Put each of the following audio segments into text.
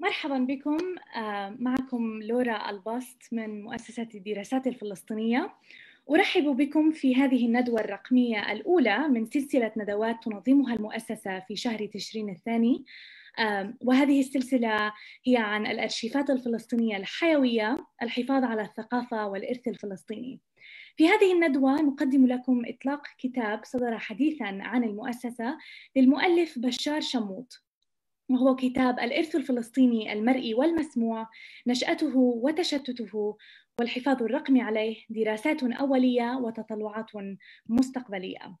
مرحبا بكم. معكم لورا الباست من مؤسسة الدراسات الفلسطينية. أرحب بكم في هذه الندوة الرقمية الأولى من سلسلة ندوات تنظمها المؤسسة في شهر تشرين الثاني. وهذه السلسلة هي عن الأرشيفات الفلسطينية الحيوية الحفاظ على الثقافة والإرث الفلسطيني. في هذه الندوة نقدم لكم إطلاق كتاب صدر حديثا عن المؤسسة للمؤلف بشار شموط. وهو كتاب الإرث الفلسطيني المرئي والمسموع نشأته وتشتته والحفاظ الرقمي عليه دراسات أولية وتطلعات مستقبلية.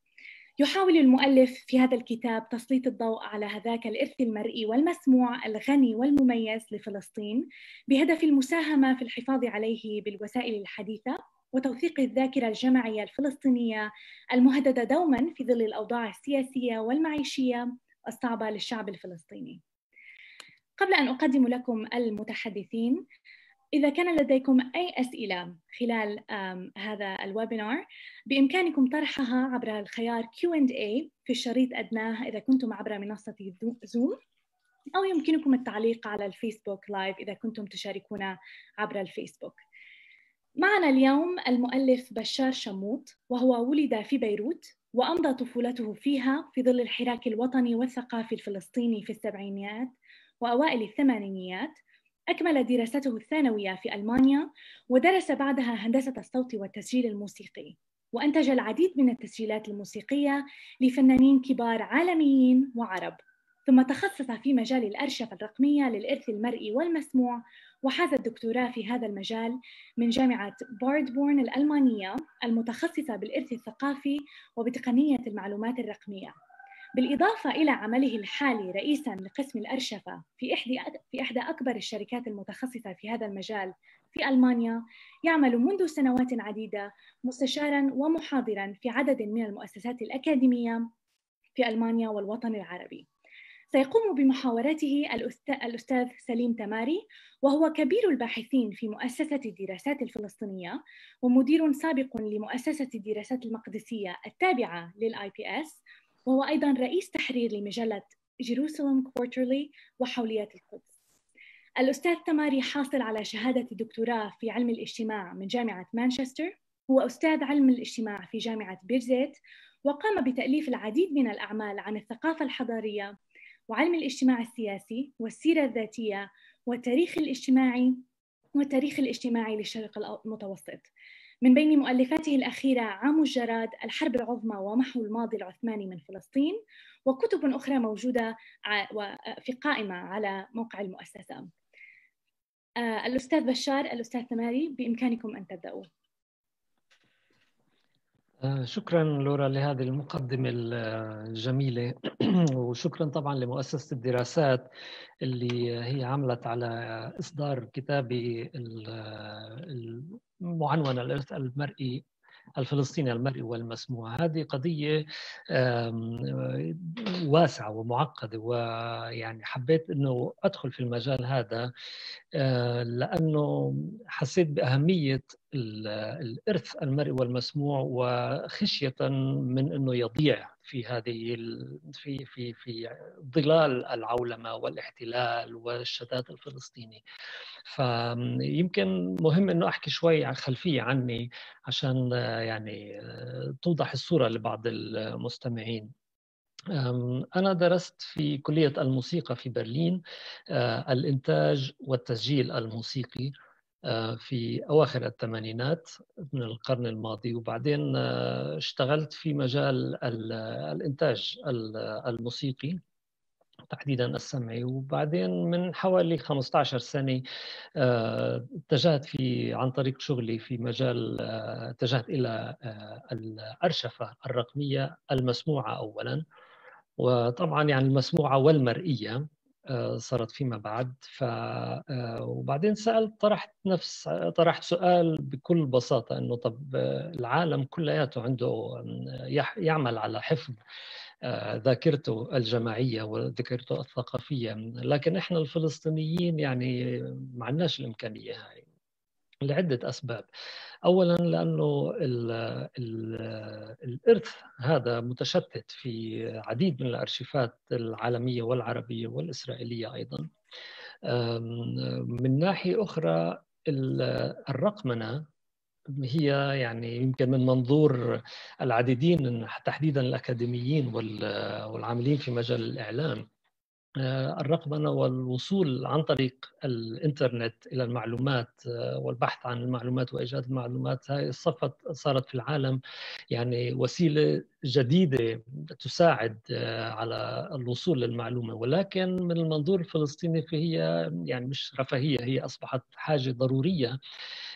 يحاول المؤلف في هذا الكتاب تسليط الضوء على هذاك الإرث المرئي والمسموع الغني والمميز لفلسطين بهدف المساهمة في الحفاظ عليه بالوسائل الحديثة وتوثيق الذاكرة الجماعية الفلسطينية المهددة دوما في ظل الأوضاع السياسية والمعيشية. الصعبة للشعب الفلسطيني. قبل أن أقدم لكم المتحدثين إذا كان لديكم أي أسئلة خلال هذا ال webinar بإمكانكم طرحها عبر الخيار Q&A في الشريط أدناه إذا كنتم عبر منصة زوم أو يمكنكم التعليق على الفيسبوك live إذا كنتم تشاركون عبر الفيسبوك معنا اليوم المؤلف بشار شموط وهو ولد في بيروت وأمضى طفولته فيها في ظل الحراك الوطني والثقافي الفلسطيني في السبعينيات وأوائل الثمانينيات. أكمل دراسته الثانوية في ألمانيا ودرس بعدها هندسة الصوت والتسجيل الموسيقي. وأنتج العديد من التسجيلات الموسيقية لفنانين كبار عالميين وعرب. ثم تخصص في مجال الأرشفة الرقمية للإرث المرئي والمسموع وحاز الدكتوراه في هذا المجال من جامعة باردبورن الألمانية المتخصصة بالإرث الثقافي وبتقنية المعلومات الرقمية. بالإضافة إلى عمله الحالي رئيساً لقسم الأرشفة في إحدى في إحدى أكبر الشركات المتخصصة في هذا المجال في ألمانيا يعمل منذ سنوات عديدة مستشاراً ومحاضراً في عدد من المؤسسات الأكاديمية في ألمانيا والوطن العربي. سيقوم بمحاورته الأستاذ سليم تماري وهو كبير الباحثين في مؤسسة الدراسات الفلسطينية ومدير سابق لمؤسسة الدراسات المقدسية التابعة لل IPS وهو أيضا رئيس تحرير لمجلة Jerusalem Quarterly وحوليات القدس. الأستاذ تماري حاصل على شهادة الدكتوراه في علم الاجتماع من جامعة مانشستر هو أستاذ علم الاجتماع في جامعة بيرزيت وقام بتأليف العديد من الأعمال عن الثقافة الحضارية وعلم الاجتماع السياسي والسيرة الذاتية والتاريخ الاجتماعي والتاريخ الاجتماعي للشرق المتوسط. من بين مؤلفاته الأخيرة عام الجراد الحرب العظمى ومحو الماضي العثماني من فلسطين وكتب أخرى موجودة في قائمة على موقع المؤسسة. آه، الأستاذ بشار الأستاذ ثماري بإمكانكم أن تبدأوا. شكرا لورا لهذه المقدمة الجميلة. وشكرا طبعا لمؤسسة الدراسات اللي هي عملت على إصدار كتابي المعنون الإرث المرئي الفلسطيني المرئي والمسموع. هذه قضية واسعة ومعقدة ويعني حبيت أنه أدخل في المجال هذا آه، لأنه حسيت بأهمية الإرث المرئي والمسموع وخشية من أنه يضيع في هذه في في في ظلال العولمة والاحتلال والشتات الفلسطيني. فيمكن مهم إنه أحكي شوي عن خلفية عني عشان يعني توضح الصورة لبعض المستمعين. أنا درست في كلية الموسيقى في برلين الإنتاج والتسجيل الموسيقي. آه، في أواخر الثمانينات من القرن الماضي. وبعدين آه، اشتغلت في مجال الإنتاج الموسيقي تحديدا السمعي. وبعدين من حوالي 15 سنة آه، اتجهت في عن طريق شغلي في مجال اتجهت إلى الأرشفة الرقمية المسموعة أولا. وطبعا يعني المسموعة والمرئية. آه، صارت فيما بعد. ف آه، وبعدين سألت طرحت نفس طرحت سؤال بكل بساطة إنه طب العالم كلياته عنده يعمل على حفظ آه، ذاكرته الجماعية وذاكرته الثقافية. لكن إحنا الفلسطينيين يعني ما عندناش الإمكانية هاي لعدة أسباب. اولا لأنه ال ال الإرث هذا متشتت في عديد من الأرشيفات العالمية والعربية والإسرائيلية أيضا. من ناحية أخرى الرقمنة هي يعني يمكن من منظور العديدين تحديدا الأكاديميين والعاملين في مجال الإعلام. آه، الرقمنة والوصول عن طريق الإنترنت إلى المعلومات آه، والبحث عن المعلومات وإيجاد المعلومات هاي صفت صارت في العالم يعني وسيلة جديدة تساعد آه، على الوصول للمعلومة. ولكن من المنظور الفلسطيني فهي يعني مش رفاهية هي أصبحت حاجة ضرورية.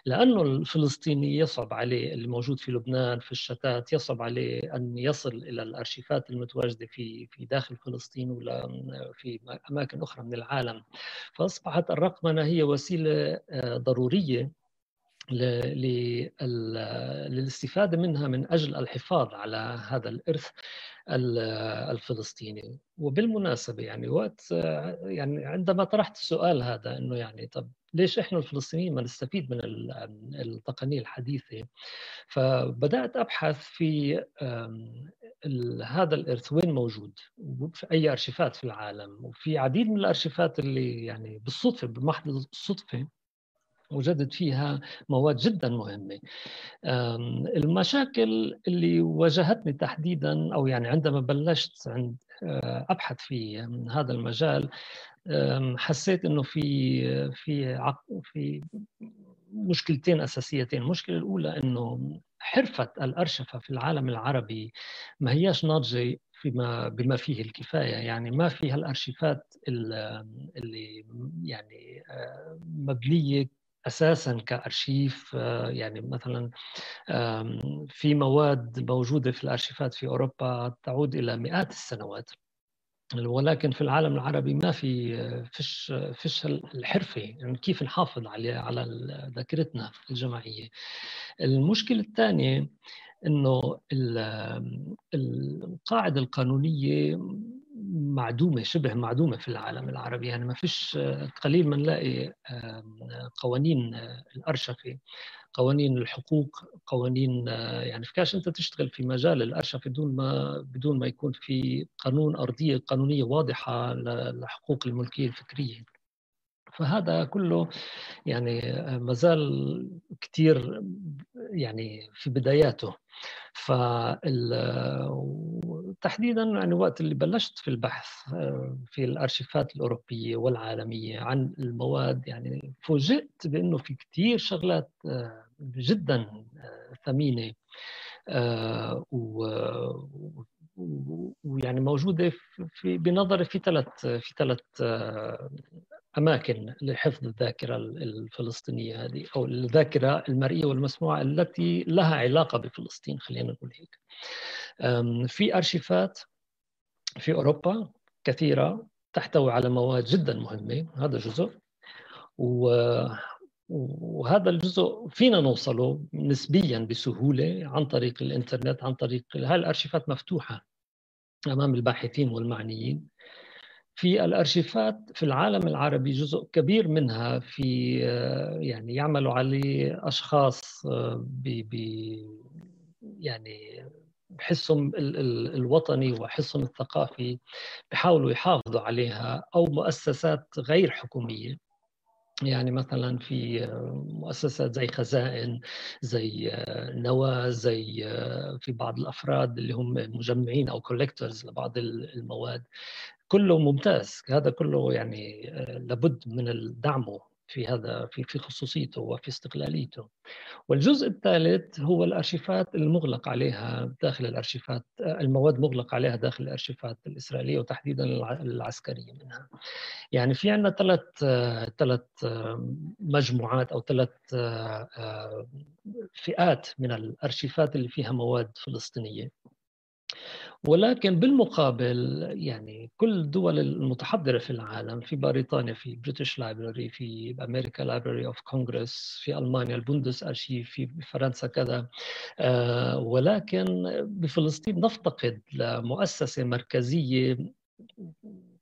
لأنه الفلسطيني يصعب عليه اللي موجود في لبنان في الشتات يصعب عليه أن يصل إلى الأرشيفات المتواجدة في في داخل فلسطين ولا في أماكن أخرى من العالم. فأصبحت الرقمنة هي وسيلة آه، ضرورية للاستفادة منها من أجل الحفاظ على هذا الإرث. الفلسطيني. وبالمناسبة يعني وقت يعني عندما طرحت السؤال هذا إنه يعني طب ليش إحنا الفلسطينيين ما نستفيد من التقنية الحديثة؟ فبدأت أبحث في هذا الإرث وين موجود؟ في أي أرشيفات في العالم؟ وفي عديد من الأرشيفات اللي يعني بالصدفة بمحض الصدفة وجدت فيها مواد جدا مهمة. المشاكل اللي واجهتني تحديدا أو يعني عندما بلشت عند آه، أبحث في هذا المجال حسيت إنه في في في مشكلتين أساسيتين، المشكلة الأولى إنه حرفة الأرشفة في العالم العربي ما هياش ناضجة فيما بما فيه الكفاية. يعني ما فيها الارشيفات اللي يعني آه، مبنية أساسا كأرشيف آه، يعني مثلا في مواد موجودة في الأرشيفات في أوروبا تعود إلى مئات السنوات. ولكن في العالم العربي ما في فيش فيش الحرفة يعني كيف نحافظ على على ذاكرتنا الجماعية. المشكلة الثانية إنه القاعدة القانونية معدومة شبه معدومة في العالم العربي. يعني ما فيش قليل ما نلاقي قوانين الأرشفة قوانين الحقوق قوانين يعني فيكاش انت تشتغل في مجال الأرشفة بدون ما بدون ما يكون في قانون أرضية قانونية واضحة لحقوق الملكية الفكرية. فهذا كله يعني مازال كثير يعني في بداياته. تحديدا يعني وقت اللي بلشت في البحث في الأرشيفات الأوروبية والعالمية عن المواد يعني فوجئت بأنه في كثير شغلات جدا ثمينة ويعني موجودة في بنظري في ثلاث في ثلاث أماكن لحفظ الذاكرة الفلسطينية هذه أو الذاكرة المرئية والمسموعة التي لها علاقة بفلسطين خلينا نقول هيك. في أرشيفات في أوروبا كثيرة تحتوي على مواد جدا مهمة هذا جزء وهذا الجزء فينا نوصله نسبيا بسهولة عن طريق الإنترنت عن طريق هاي الأرشيفات مفتوحة أمام الباحثين والمعنيين في الأرشيفات في العالم العربي جزء كبير منها في يعني يعملوا عليه أشخاص ب يعني بحسهم الوطني وحسهم الثقافي بحاولوا يحافظوا عليها أو مؤسسات غير حكومية. يعني مثلا في مؤسسات زي خزائن زي نواه زي في بعض الأفراد اللي هم مجمعين أو كولكتورز لبعض المواد. كله ممتاز. هذا كله يعني آه، لابد من دعمه في هذا في في خصوصيته وفي استقلاليته. والجزء الثالث هو الأرشيفات المغلق عليها داخل الأرشيفات آه، المواد مغلق عليها داخل الأرشيفات الإسرائيلية وتحديدا العسكرية منها. يعني في عندنا ثلاث آه، ثلاث مجموعات أو ثلاث فئات من الأرشيفات اللي فيها مواد فلسطينية. ولكن بالمقابل يعني كل الدول المتحضرة في العالم في بريطانيا في British Library في أمريكا Library of Congress في ألمانيا ال Bundesarchiv في فرنسا كذا آه ولكن بفلسطين نفتقد لمؤسسة مركزية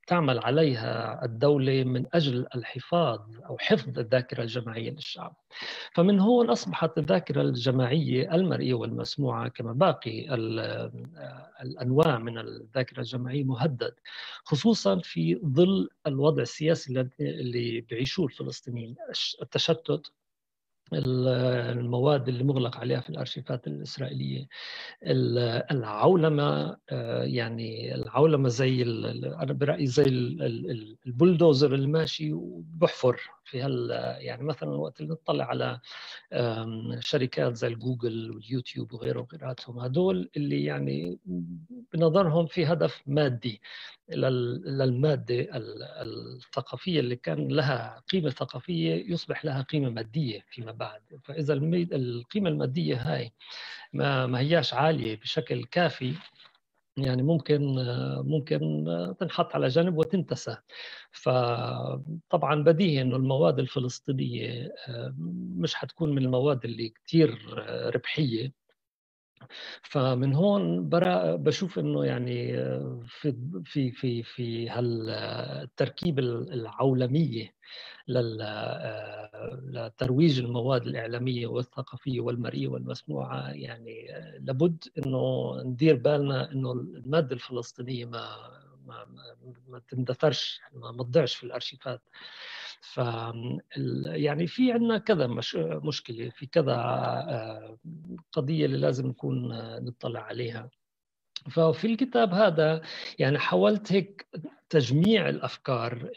تعمل عليها الدولة من أجل الحفاظ أو حفظ الذاكرة الجماعية للشعب. فمن هون أصبحت الذاكرة الجماعية المرئية والمسموعة كما باقي الأنواع من الذاكرة الجماعية مهدد خصوصا في ظل الوضع السياسي اللي بيعيشوه الفلسطينيين التشتت المواد اللي مغلق عليها في الأرشيفات الإسرائيلية. العولمة آه، يعني العولمة زي أنا برأيي زي البلدوزر الماشي وبحفر في هال يعني مثلا وقت اللي نطلع على شركات زي الجوجل واليوتيوب وغيره وغيراتهم هدول اللي يعني بنظرهم في هدف مادي. للماده الثقافية اللي كان لها قيمة ثقافية يصبح لها قيمة مادية فيما بعد. فإذا القيمة المادية هاي ما ما هياش عالية بشكل كافي يعني ممكن ممكن تنحط على جنب وتنتسى. فطبعا بديهي إنه المواد الفلسطينية مش حتكون من المواد اللي كثير ربحية. فمن هون برا بشوف إنه يعني في في في في هالتركيب العولمية لترويج المواد الإعلامية والثقافية والمرئية والمسموعة يعني لابد أنه ندير بالنا أنه المادة الفلسطينية ما ما ما تندثرش ما تضيعش في الأرشيفات. ف يعني في عندنا كذا مش مشكلة في كذا آه، قضية اللي لازم نكون نطلع عليها. ففي الكتاب هذا يعني حاولت هيك تجميع الأفكار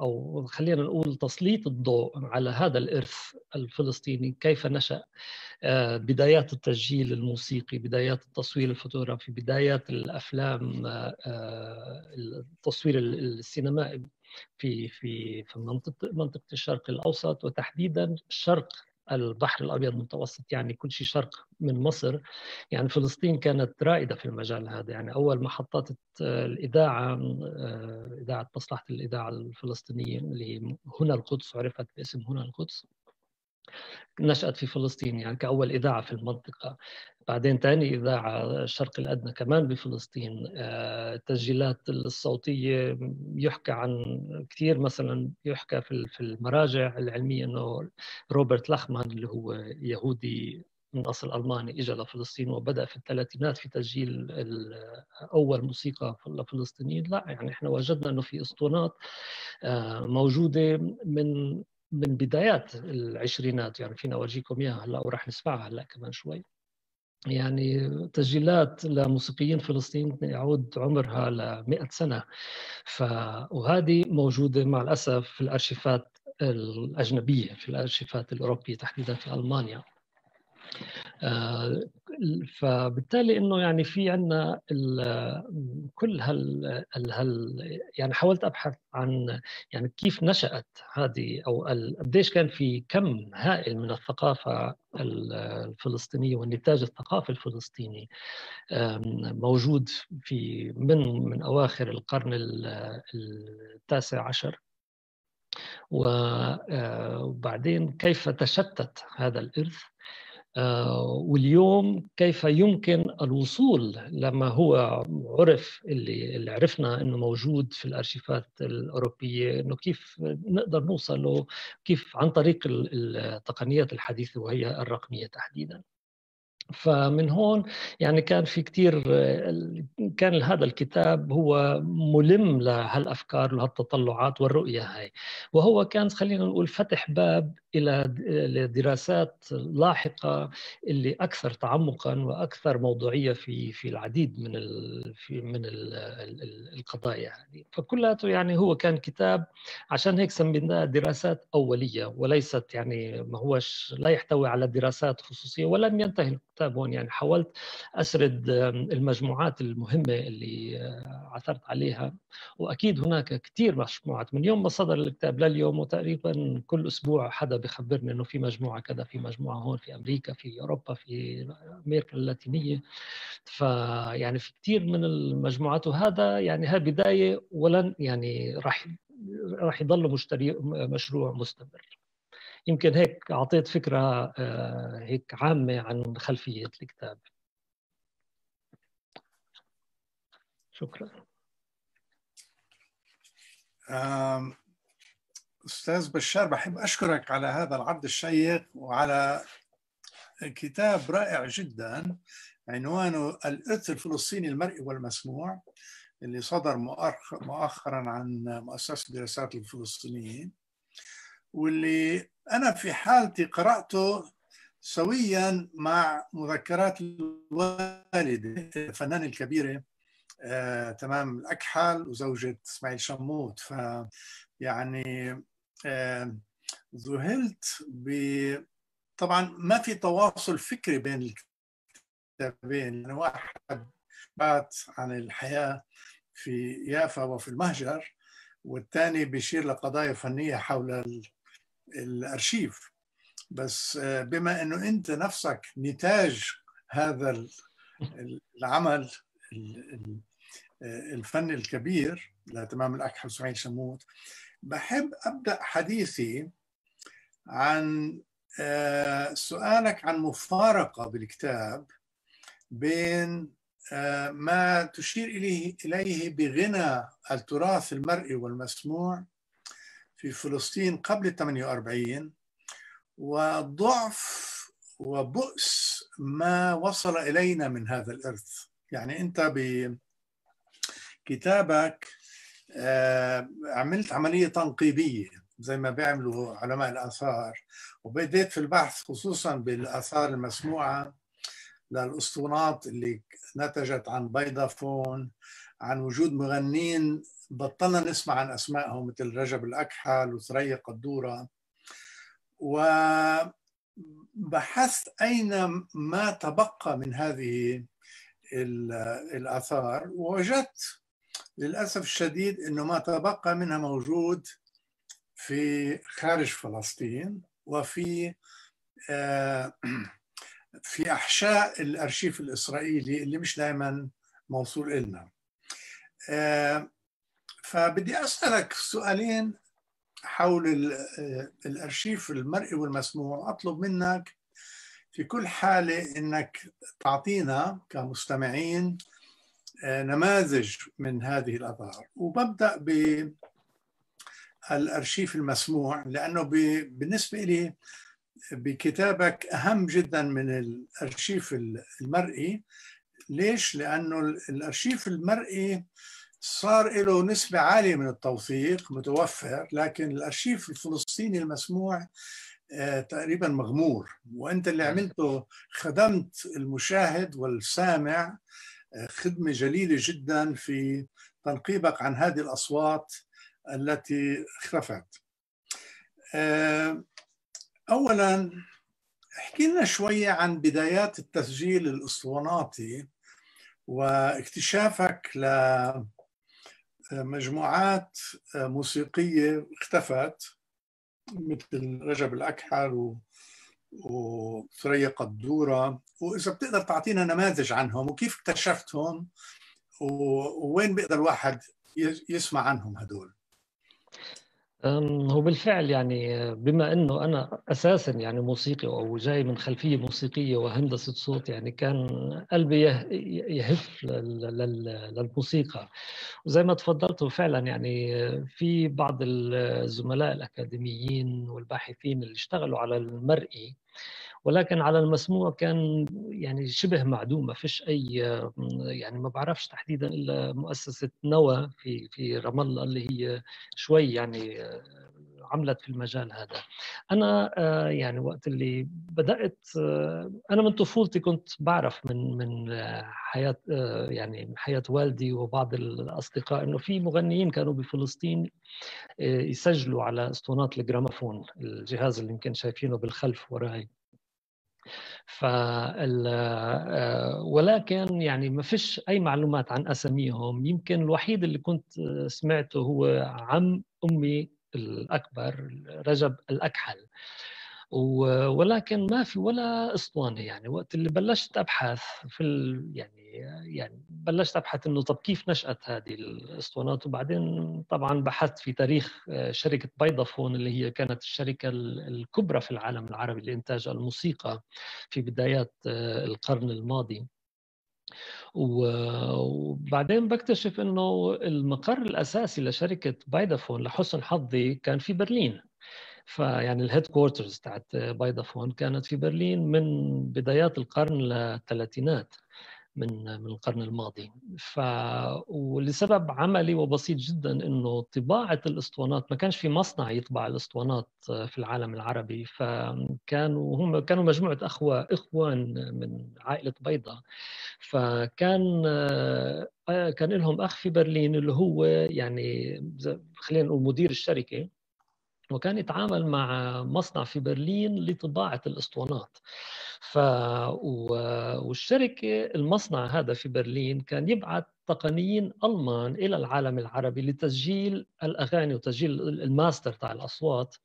أو خلينا نقول تسليط الضوء على هذا الإرث الفلسطيني كيف نشأ آه، بدايات التسجيل الموسيقي بدايات التصوير الفوتوغرافي بدايات الأفلام آه، التصوير السينمائي. في في في منطقه منطقة الشرق الأوسط وتحديدا الشرق البحر الأبيض المتوسط يعني كل شيء شرق من مصر. يعني فلسطين كانت رائدة في المجال هذا. يعني أول محطات الإذاعة آه، إذاعة مصلحة الإذاعة الفلسطينية اللي هنا القدس عرفت باسم هنا القدس. نشأت في فلسطين يعني كأول إذاعة في المنطقة. بعدين ثاني إذاعة الشرق الأدنى كمان بفلسطين. التسجيلات آه، الصوتية يحكى عن كثير مثلا يحكى في المراجع العلمية أنه روبرت لخمان اللي هو يهودي من أصل ألماني اجى لفلسطين وبدأ في الثلاثينات في تسجيل أول موسيقى لفلسطينيين. لا يعني إحنا وجدنا إنه في اسطوانات آه، موجودة من من بدايات العشرينات يعني فينا أورجيكم إياها هلأ وراح نسمعها هلأ كمان شوي. يعني تسجيلات لموسيقيين فلسطين يعود عمرها ل 100 سنة. ف وهذه موجودة مع الأسف في الأرشيفات الأجنبية في الأرشيفات الأوروبية تحديدا في ألمانيا. آه، فبالتالي إنه يعني في عندنا كل هال, يعني حاولت أبحث عن يعني كيف نشأت هذه أو قديش كان في كم هائل من الثقافة الفلسطينية والنتاج الثقافي الفلسطيني موجود في من من أواخر القرن التاسع عشر. آه، وبعدين كيف تشتت هذا الإرث؟ آه، واليوم كيف يمكن الوصول لما هو عرف اللي, اللي عرفنا إنه موجود في الأرشيفات الأوروبية إنه كيف نقدر نوصل له كيف عن طريق التقنيات الحديثة وهي الرقمية تحديدا. فمن هون يعني كان في كثير كان هذا الكتاب هو ملم لهالأفكار وهالتطلعات والرؤية هاي وهو كان خلينا نقول فتح باب إلى دراسات لاحقة اللي أكثر تعمقا وأكثر موضوعية في في العديد من ال في من ال القضايا هذه. فكلياته يعني هو كان كتاب عشان هيك سميناه دراسات أولية وليست يعني ما هوش لا يحتوي على دراسات خصوصية ولم ينتهي الكتاب هون. يعني حاولت أسرد المجموعات المهمة اللي عثرت عليها وأكيد هناك كثير مجموعات. من يوم ما صدر الكتاب لليوم وتقريبا كل أسبوع حدا بخبرني إنه في مجموعة كذا في مجموعة هون في أمريكا في أوروبا في أمريكا اللاتينية. فيعني في كثير من المجموعات وهذا يعني هذه بدايه ولن يعني راح راح يضل مشتري مشروع مستمر. يمكن هيك أعطيت فكرة آه، هيك عامة عن خلفية الكتاب. شكرا. أستاذ بشار بحب أشكرك على هذا العرض الشيق وعلى كتاب رائع جدا عنوانه الإرث الفلسطيني المرئي والمسموع اللي صدر مؤخرا عن مؤسسة دراسات الفلسطينيين واللي أنا في حالتي قرأته سويا مع مذكرات الوالدة الفنانة الكبيرة آه، تمام الأكحل وزوجة إسماعيل شموت. ف يعني ذهلت ب طبعا ما في تواصل فكري بين الكتابين. يعني واحد بات عن الحياة في يافا وفي المهجر والثاني بيشير لقضايا فنية حول الأرشيف. بس آه، بما أنه أنت نفسك نتاج هذا العمل الفن الكبير لتمام الأكحل سعيد شموت بحب أبدأ حديثي عن آه، سؤالك عن مفارقة بالكتاب بين آه، ما تشير إليه, إليه بغنى التراث المرئي والمسموع في فلسطين قبل 48 وضعف وبؤس ما وصل إلينا من هذا الإرث. يعني أنت بكتابك عملت عملية تنقيبية زي ما بيعملوا علماء الآثار وبديت في البحث خصوصا بالآثار المسموعة للأسطوانات اللي نتجت عن بيضافون عن وجود مغنين بطلنا نسمع عن أسمائهم مثل رجب الأكحل وثريا قدورة. وبحثت أين ما تبقى من هذه الآثار ووجدت للأسف الشديد أنه ما تبقى منها موجود في خارج فلسطين وفي آه، في أحشاء الأرشيف الإسرائيلي اللي مش دائما موصول إلنا. آه، فبدي أسألك سؤالين حول آه، الأرشيف المرئي والمسموع. أطلب منك في كل حالة أنك تعطينا كمستمعين نماذج من هذه الآثار وببدأ بالأرشيف المسموع لأنه بالنسبة لي بكتابك أهم جدا من الأرشيف المرئي ليش؟ لأنه الأرشيف المرئي صار له نسبة عالية من التوثيق متوفر لكن الأرشيف الفلسطيني المسموع آه، تقريبا مغمور وأنت اللي. عملته خدمت المشاهد والسامع خدمة جليلة جدا في تنقيبك عن هذه الأصوات التي اختفت آه، اولا احكي لنا شوية عن بدايات التسجيل الأسطواناتي واكتشافك لمجموعات موسيقية اختفت مثل رجب الأكحل. وثريا قدورة وإذا بتقدر تعطينا نماذج عنهم وكيف اكتشفتهم ووين بيقدر الواحد يسمع عنهم هدول؟ هو بالفعل يعني بما إنه أنا أساسا يعني موسيقي أو جاي من خلفية موسيقية وهندسة صوت يعني كان قلبي يهف للموسيقى. وزي ما تفضلتوا فعلا يعني في بعض الزملاء الأكاديميين والباحثين اللي اشتغلوا على المرئي ولكن على المسموع كان يعني شبه معدوم ما فيش أي يعني ما بعرفش تحديدا إلا مؤسسة نوى في في رام الله اللي هي شوي يعني عملت في المجال هذا. أنا آه، يعني وقت اللي بدأت آه، أنا من طفولتي كنت بعرف من من حياة آه، يعني حياة والدي وبعض الأصدقاء إنه في مغنيين كانوا بفلسطين يسجلوا على أسطوانات الجراموفون الجهاز اللي يمكن شايفينه بالخلف وراي. فال آه، ولكن يعني ما فيش أي معلومات عن أساميهم. يمكن الوحيد اللي كنت سمعته هو عم أمي الأكبر رجب الأكحل. ولكن ما في ولا أسطوانة يعني. وقت اللي بلشت أبحث في يعني يعني بلشت أبحث إنه طب كيف نشأت هذه الأسطوانات؟ وبعدين طبعا بحثت في تاريخ آه، شركة بيضافون اللي هي كانت الشركة الكبرى في العالم العربي لإنتاج الموسيقى في بدايات آه، القرن الماضي. وبعدين بكتشف إنه المقر الأساسي لشركة بايدافون لحسن حظي كان في برلين. فيعني ال headquarters تاعت بايدافون كانت في برلين من بدايات القرن الثلاثينات من من القرن الماضي. ف ولسبب عملي وبسيط جدا إنه طباعة الأسطوانات ما كانش في مصنع يطبع الأسطوانات في العالم العربي فكانوا هم كانوا مجموعة أخوة إخوان من عائلة بيضا. فكان كان لهم أخ في برلين اللي هو يعني خلينا نقول مدير الشركة. وكان يتعامل مع مصنع في برلين لطباعة الأسطوانات. ف... والشركة المصنع هذا في برلين كان يبعث تقنيين ألمان إلى العالم العربي لتسجيل الأغاني وتسجيل الماستر تاع الأصوات.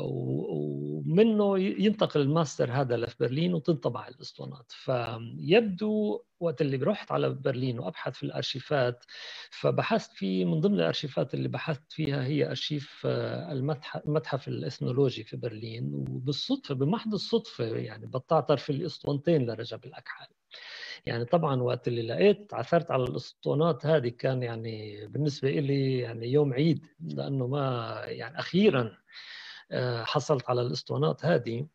ومنه ينتقل الماستر هذا لفي برلين وتنطبع الاسطوانات. فيبدو وقت اللي رحت على برلين وأبحث في الأرشيفات فبحثت في من ضمن الأرشيفات اللي بحثت فيها هي أرشيف آه، المتحف الإثنولوجي في برلين. وبالصدفة بمحض الصدفة يعني بتعثر في الإسطوانتين لرجب الأكحل. يعني طبعا وقت اللي لقيت عثرت على الإسطوانات هذه كان يعني بالنسبة لي يعني يوم عيد لأنه ما يعني أخيرا آه، حصلت على الاسطوانات هذه.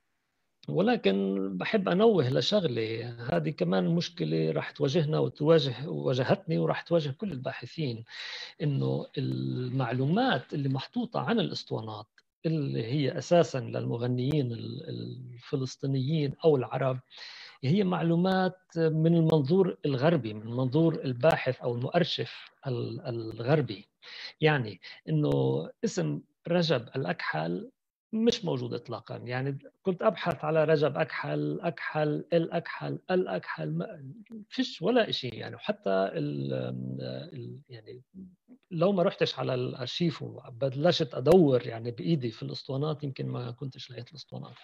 ولكن بحب انوه لشغله هذه كمان مشكلة راح تواجهنا وتواجه واجهتني وراح تواجه كل الباحثين إنه المعلومات اللي محطوطة عن الاسطوانات اللي هي أساسا للمغنيين الفلسطينيين أو العرب هي معلومات من المنظور الغربي من منظور الباحث أو المؤرشف الغربي. يعني إنه اسم رجب الأكحل مش موجود اطلاقا. يعني كنت أبحث على رجب أكحل أكحل الاكحل الاكحل ما فيش ولا شيء يعني وحتى ال ال يعني لو ما رحتش على الأرشيف وبلشت أدور يعني بإيدي في الأسطوانات يمكن ما كنتش لقيت الأسطوانات.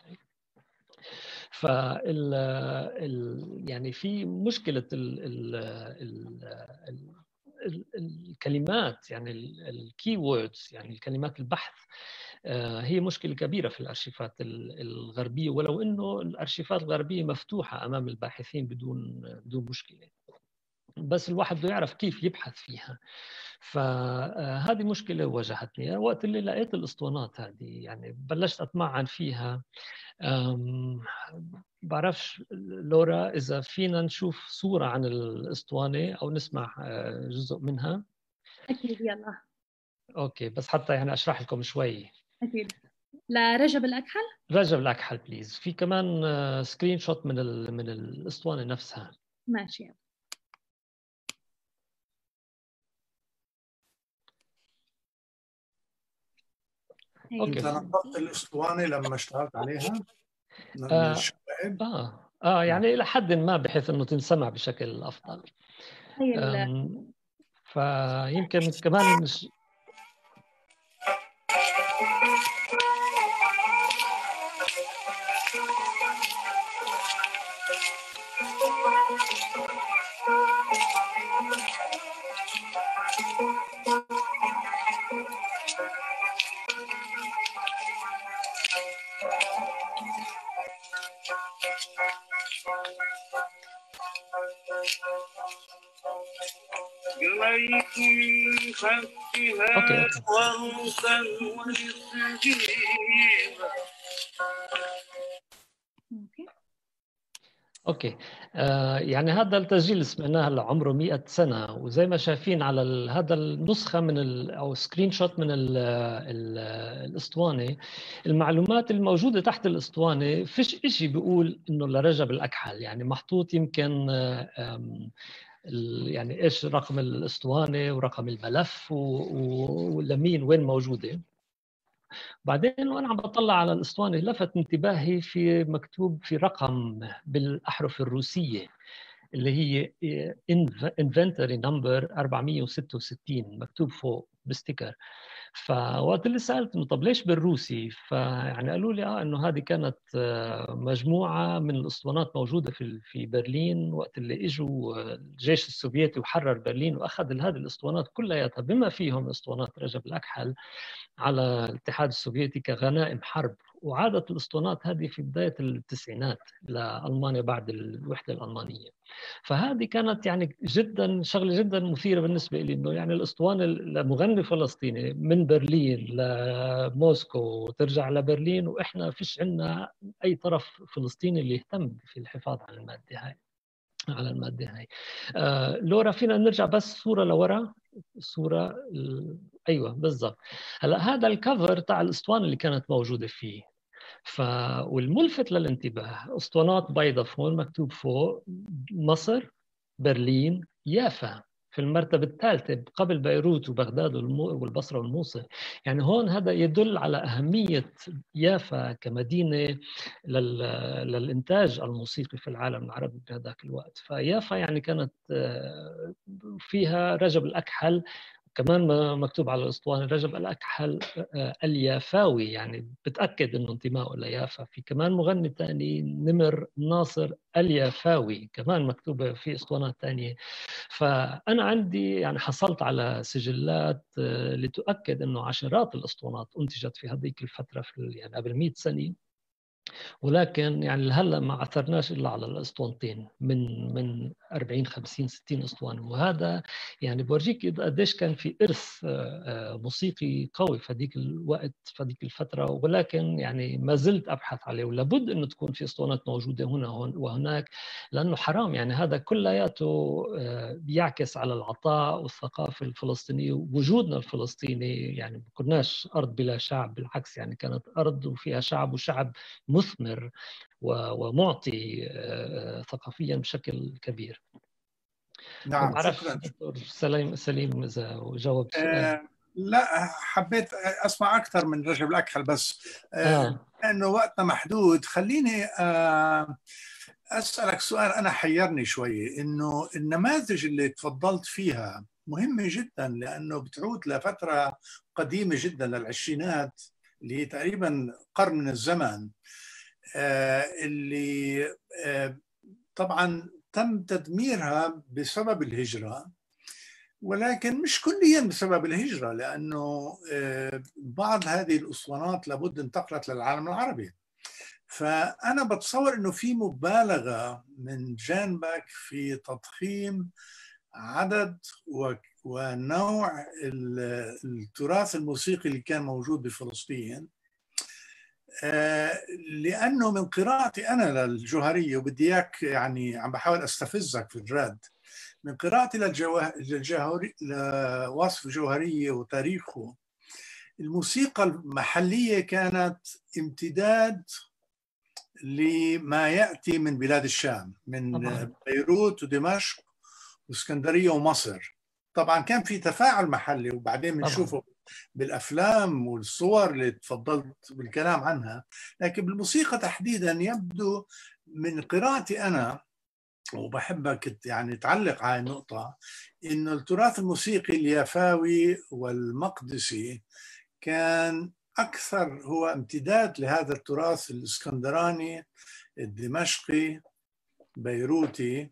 فال ال يعني في مشكلة ال ال ال الكلمات يعني ال keywords يعني الكلمات البحث آه، هي مشكلة كبيرة في الأرشيفات الغربية ولو إنه الأرشيفات الغربية مفتوحة أمام الباحثين بدون بدون مشكلة. بس الواحد بده يعرف كيف يبحث فيها. فهذه مشكلة واجهتني. وقت اللي لقيت الاسطوانات هذه يعني بلشت أتمعن فيها. بعرفش لورا إذا فينا نشوف صورة عن الاسطوانة أو نسمع آه، جزء منها. أكيد يلا. okay بس حتى يعني أشرح لكم شوي. أكيد. لرجب الأكحل؟ رجب الأكحل please في كمان سكرين آه، شوت من من الاسطوانة نفسها. ماشي أنت نظفت الاسطوانه لما اشتغلت عليها؟ آه, آه آه يعني إلى حد ما بحيث إنه تنسمع بشكل أفضل. فيمكن كمان خفها ورقا okay آه يعني هذا التسجيل سمعناه عمره 100 سنة وزي ما شايفين على هذا النسخة من ال أو screenshot من ال ال الأسطوانة المعلومات الموجودة تحت الأسطوانة فيش شيء بيقول إنه لرجب الأكحل. يعني محطوط يمكن يعني إيش رقم الأسطوانة ورقم الملف ولمين وين موجودة. بعدين وأنا عم بطلع على الأسطوانة لفت انتباهي في مكتوب في رقم بالأحرف الروسية اللي هي inventory number 466 مكتوب فوق. ب sticker فوقت اللي سألت إنه طب ليش بالروسي؟ فيعني قالوا لي آه إنه هذه كانت آه، مجموعة من الأسطوانات موجودة في في برلين وقت اللي إجوا الجيش السوفيتي وحرر برلين وأخذ هذه الأسطوانات كلياتها بما فيهم أسطوانات رجب الأكحل على الاتحاد السوفيتي كغنائم حرب. وعادت الأسطوانات هذه في بداية التسعينات لألمانيا بعد الوحدة الألمانية. فهذه كانت يعني جدا شغلة جدا مثيرة بالنسبة لي إنه يعني الاسطوانه لمغني فلسطيني من برلين لموسكو ترجع لبرلين وإحنا فيش عندنا أي طرف فلسطيني اللي يهتم في الحفاظ على المادة هاي على المادة هاي. آه لورا فينا نرجع بس صورة لورا صورة أيوه بالضبط. هلأ هذا الكفر تاع الأسطوانة اللي كانت موجودة فيه. ف والملفت للانتباه أسطوانات بيضاء فوق مكتوب فوق مصر برلين يافا. في المرتبة الثالثة قبل بيروت وبغداد والبصرة والموصل. يعني هون هذا يدل على أهمية يافا كمدينة للإنتاج الموسيقي في العالم العربي في هذاك الوقت. فيافا يعني كانت آه، فيها رجب الأكحل كمان مكتوب على الأسطوانة رجب الأكحل آه، اليافاوي يعني بتأكد إنه انتمائه ليافا. في كمان مغني ثاني نمر ناصر اليافاوي كمان مكتوبة في أسطوانات ثانية فأنا عندي يعني حصلت على سجلات آه، لتؤكد إنه عشرات الأسطوانات أنتجت في هذيك الفترة في يعني قبل 100 سنة. ولكن يعني لهلأ ما عثرناش إلا على الأسطوانتين من من 40 50 60 أسطوانة. وهذا يعني بورجيك قديش كان في إرث آه، آه، موسيقي قوي في هذيك الوقت في هذيك الفترة. ولكن يعني ما زلت أبحث عليه. ولابد انه تكون في أسطوانات موجودة هنا وهناك لأنه حرام. يعني هذا كلياته آه، بيعكس على العطاء والثقافة الفلسطينية. وجودنا الفلسطيني يعني ما كناش أرض بلا شعب. بالعكس يعني كانت أرض وفيها شعب وشعب مثمر. ومعطي آه، ثقافيا بشكل كبير. نعم شكرا. سليم سليم إذا جاوب سؤال. آه لا حبيت أسمع أكثر من رجب الاكحل بس. آه. لأنه آه. وقتنا محدود. خليني آه أسألك سؤال. أنا حيرني شوي. إنه النماذج اللي تفضلت فيها مهمة جدا لأنه بتعود لفترة قديمة جدا للعشرينات اللي هي تقريبا قرن من الزمن. آه، اللي آه، طبعا تم تدميرها بسبب الهجرة ولكن مش كليا بسبب الهجرة لأنه آه، بعض هذه الأسطوانات لابد انتقلت للعالم العربي. فأنا بتصور أنه في مبالغة من جانبك في تضخيم عدد ونوع التراث الموسيقي اللي كان موجود بفلسطين. آه، لأنه من قراءتي أنا للجوهرية وبدي إياك يعني عم بحاول أستفزك في الرد. من قراءتي للجوهري لوصف الجوهريه وتاريخه. الموسيقى المحلية كانت امتداد لما يأتي من بلاد الشام من طبعا. بيروت ودمشق وإسكندرية ومصر. طبعا كان في تفاعل محلي وبعدين بنشوفه بالأفلام والصور اللي تفضلت بالكلام عنها لكن بالموسيقى تحديدا يبدو من قراءتي أنا وبحبك يعني تعلق على النقطة إنه التراث الموسيقي اليافاوي والمقدسي كان أكثر هو امتداد لهذا التراث الإسكندراني الدمشقي بيروتي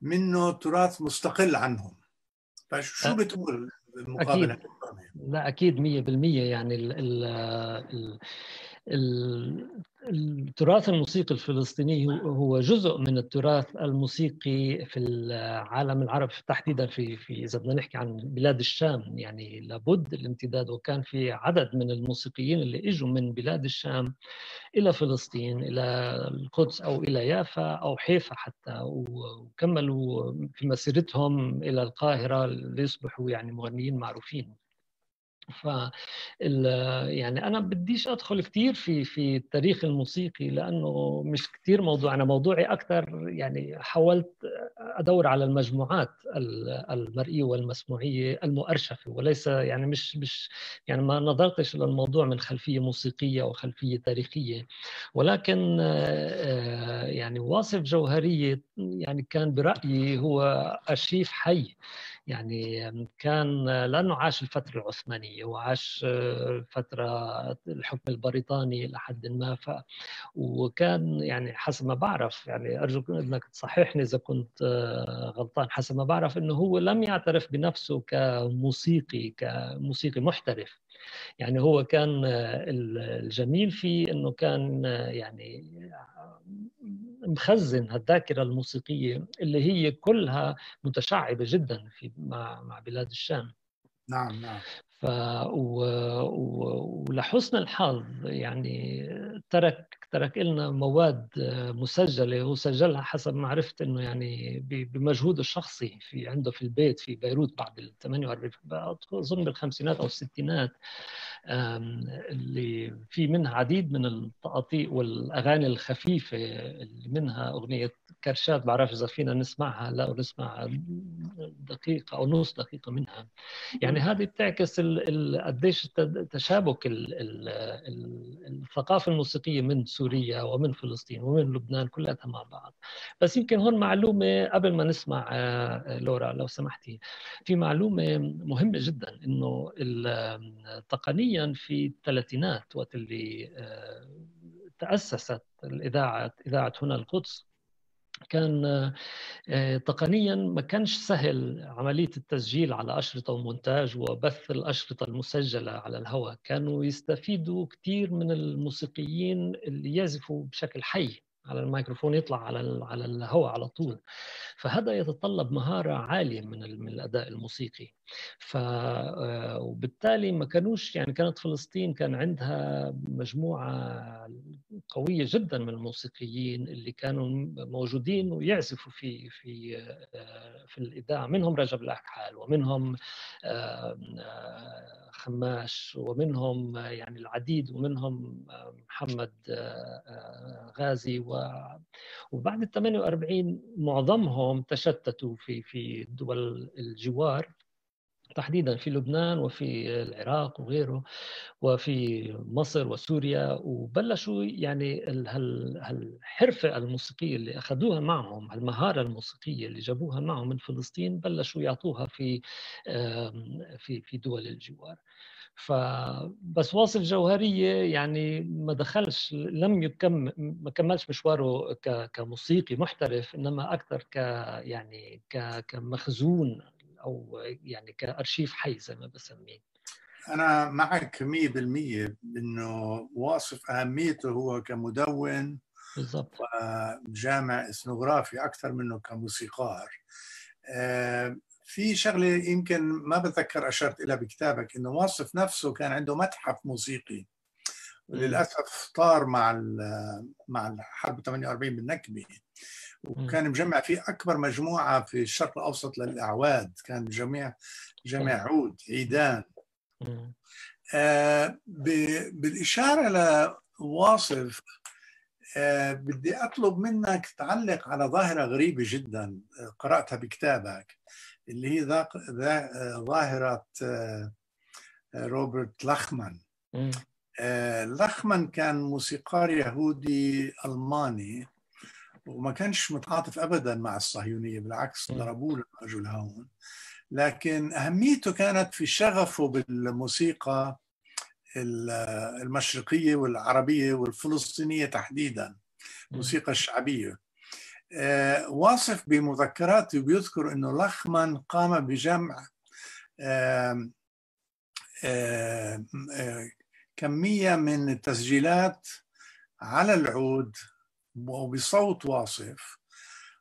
منه تراث مستقل عنهم فشو بتقول بالمقابلة أكيد. لا أكيد 100% يعني ال ال ال التراث الموسيقي الفلسطيني هو جزء من التراث الموسيقي في العالم العربي تحديدا في في إذا بدنا نحكي عن بلاد الشام يعني لابد الامتداد وكان في عدد من الموسيقيين اللي إجوا من بلاد الشام إلى فلسطين إلى القدس أو إلى يافا أو حيفا حتى وكملوا في مسيرتهم إلى القاهرة ليصبحوا يعني مغنيين معروفين. ف يعني أنا بديش أدخل كثير في في التاريخ الموسيقي لأنه مش كثير موضوع. أنا موضوعي أكثر يعني حاولت أدور على المجموعات المرئية والمسموعية المؤرشفة وليس يعني مش مش يعني ما نظرتش للموضوع من خلفية موسيقية أو خلفية تاريخية. ولكن يعني واصف جوهرية يعني كان برأيي هو أرشيف حي. يعني كان لأنه عاش الفترة العثمانية وعاش فترة الحكم البريطاني لحد ما ف وكان يعني حسب ما بعرف يعني أرجو أنك تصححني إذا كنت غلطان حسب ما بعرف إنه هو لم يعترف بنفسه كموسيقي كموسيقي محترف. يعني هو كان الجميل فيه إنه كان يعني مخزن الذاكرة الموسيقية اللي هي كلها متشعبة جدا في مع مع بلاد الشام. نعم نعم. ف و... و... ولحسن الحظ يعني ترك ترك لنا مواد مسجلة وسجلها حسب ما عرفت إنه يعني بمجهوده الشخصي في عنده في البيت في بيروت بعد ال 48 أظن بالخمسينات أو الستينات. اللي في منها عديد من التقاطيع والأغاني الخفيفة اللي منها أغنية كرشات بعرف إذا فينا نسمعها لا ونسمع دقيقة أو نص دقيقة منها. يعني هذه بتعكس قديش تشابك الثقافة الموسيقية من سوريا ومن فلسطين ومن لبنان كلها مع بعض. بس يمكن هون معلومة قبل ما نسمع آه، لورا لو سمحتي. في معلومة مهمة جدا إنه تقنيا في الثلاثينات وقت اللي آه، تأسست الإذاعة إذاعة هنا القدس. كان آه، تقنيا ما كانش سهل عملية التسجيل على أشرطة ومونتاج وبث الأشرطة المسجلة على الهواء. كانوا يستفيدوا كثير من الموسيقيين اللي يعزفوا بشكل حي. على الميكروفون يطلع على على الهواء على طول. فهذا يتطلب مهارة عالية من من الأداء الموسيقي. ف آه، وبالتالي ما كانوش يعني كانت فلسطين كان عندها مجموعة قوية جدا من الموسيقيين اللي كانوا موجودين ويعزفوا في في آه، في الاذاعه منهم رجب الأكحال ومنهم خماش ومنهم يعني العديد ومنهم محمد غازي وبعد ال 48 معظمهم تشتتوا في في دول الجوار. تحديدا في لبنان وفي العراق وغيره وفي مصر وسوريا وبلشوا يعني هالحرفة الموسيقية اللي أخذوها معهم المهاره الموسيقية اللي جابوها معهم من فلسطين بلشوا يعطوها في في في دول الجوار. فبس واصل جوهرية يعني ما دخلش لم يكم ما كملش مشواره كموسيقي محترف إنما أكثر ك يعني كمخزون أو يعني كأرشيف حي زي ما بسميه. أنا معك 100% إنه واصف أهميته هو كمدون بالضبط. وجامع اثنوغرافي أكثر منه كموسيقار. آه، في شغلة يمكن ما بتذكر أشرت إلى بكتابك إنه واصف نفسه كان عنده متحف موسيقي. وللأسف طار مع مع الحرب 48 بالنكبة. وكان مجمع فيه أكبر مجموعة في الشرق الأوسط للأعواد. كان جميع جمع عود عيدان. آه بالإشارة لواصف آه بدي أطلب منك تعلق على ظاهرة غريبة جدا آه، قرأتها بكتابك اللي هي ظاهرة آه، روبرت لخمان. لخمان كان موسيقار يهودي ألماني. وما كانش متعاطف ابدا مع الصهيونية بالعكس ضربوه له رجل هون. لكن أهميته كانت في شغفه بالموسيقى المشرقية والعربية والفلسطينية تحديدا الموسيقى الشعبية. آه، واصف بمذكراته بيذكر إنه لخمان قام بجمع كمية من التسجيلات على العود وبصوت واصف.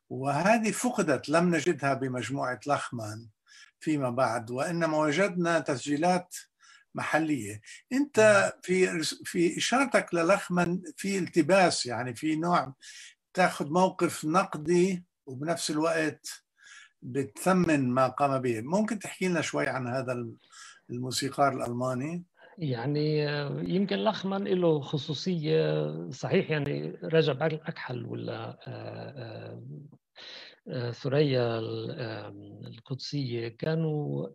وهذه فقدت لم نجدها بمجموعة لخمان فيما بعد وإنما وجدنا تسجيلات محلية. أنت في في إشارتك للخمان في التباس يعني في نوع تاخذ موقف نقدي وبنفس الوقت بتثمن ما قام به. ممكن تحكي لنا شوي عن هذا الموسيقار الألماني؟ يعني يمكن لخمان له خصوصية صحيح يعني رجب أكحل ولا آه، ثريا القدسية كانوا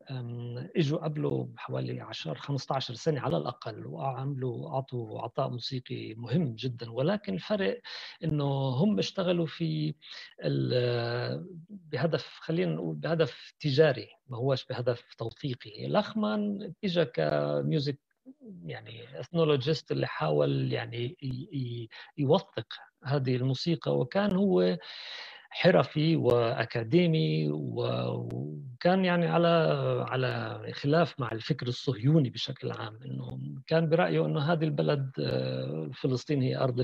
إجوا قبله حوالي 10 15 سنة على الأقل وعملوا أعطوا عطاء موسيقي مهم جدا. ولكن الفرق إنه هم اشتغلوا في بهدف خلينا نقول بهدف تجاري ما هوش بهدف توثيقي. لخمان اجى كميوزك يعني اثنولوجيست اللي حاول يعني يوثق هذه الموسيقى وكان هو حرفي وأكاديمي وكان يعني على على خلاف مع الفكر الصهيوني بشكل عام إنه كان برأيه إنه هذه البلد آه، فلسطين هي أرض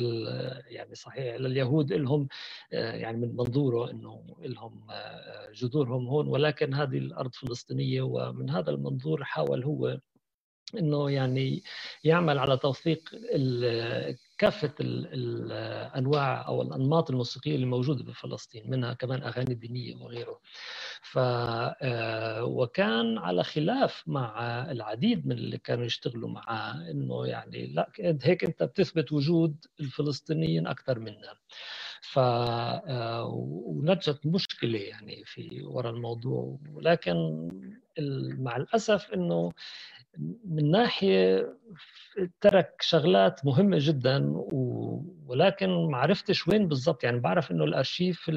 يعني صحيح لليهود لهم آه، يعني من منظوره إنه لهم آه، جذورهم هون ولكن هذه الأرض فلسطينية ومن هذا المنظور حاول هو إنه يعني يعمل على توثيق كافة الأنواع أو الأنماط الموسيقية اللي موجودة بفلسطين منها كمان أغاني دينية وغيره. ف آه، وكان على خلاف مع العديد من اللي كانوا يشتغلوا معاه إنه يعني لا هيك أنت بتثبت وجود الفلسطينيين أكثر منا. ف آه، ونجت مشكلة يعني في وراء الموضوع. ولكن مع الأسف إنه من ناحية ترك شغلات مهمة جدا ولكن ما عرفتش وين بالضبط. يعني بعرف إنه الأرشيف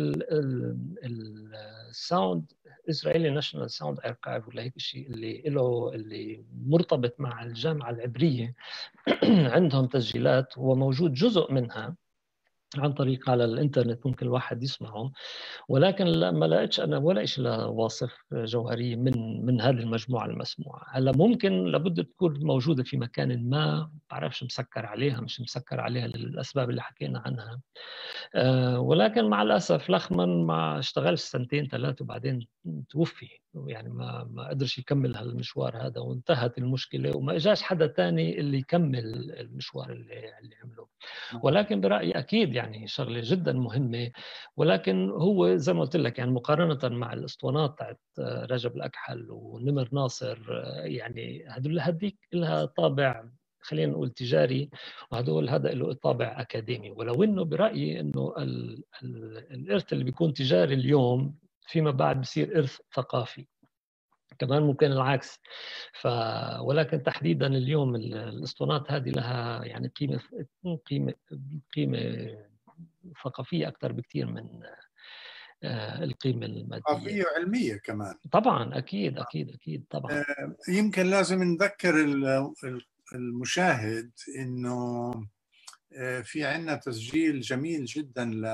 ال sound اسرائيلي national sound archive ولا هيك شيء اللي له اللي مرتبط مع الجامعة العبرية عندهم تسجيلات وموجود جزء منها. عن طريق على الإنترنت ممكن الواحد يسمعه ولكن ما لقيتش أنا ولا شيء لواصف جوهرية من من هذه المجموعة المسموعة. هلأ ممكن لابد تكون موجودة في مكان ما بعرفش مسكر عليها مش مسكر عليها للأسباب اللي حكينا عنها. أه ولكن مع الأسف لخمن ما اشتغلش سنتين ثلاثة وبعدين توفي. يعني ما ما قدرش يكمل هالمشوار هذا وانتهت المشكلة وما إجاش حدا ثاني اللي يكمل المشوار اللي اللي عمله نعم. ولكن برأيي أكيد يعني شغلة جدا مهمة ولكن هو زي ما قلت لك يعني مقارنة مع الأسطوانات تاعت رجب الأكحل ونمر ناصر يعني هدول هديك لها طابع خلينا نقول تجاري وهدول هذا له طابع أكاديمي ولو إنه برأيي إنه الإرث اللي بيكون تجاري اليوم فيما بعد بصير إرث ثقافي. كمان ممكن العكس. ف ولكن تحديدا اليوم الاسطوانات هذه لها يعني قيمة قيمة قيمة ثقافية أكثر بكثير من آه، القيمة المادية. ثقافية وعلمية كمان. طبعا أكيد أكيد أكيد طبعا. آه، يمكن لازم نذكر المشاهد إنه آه، في عندنا تسجيل جميل جدا ل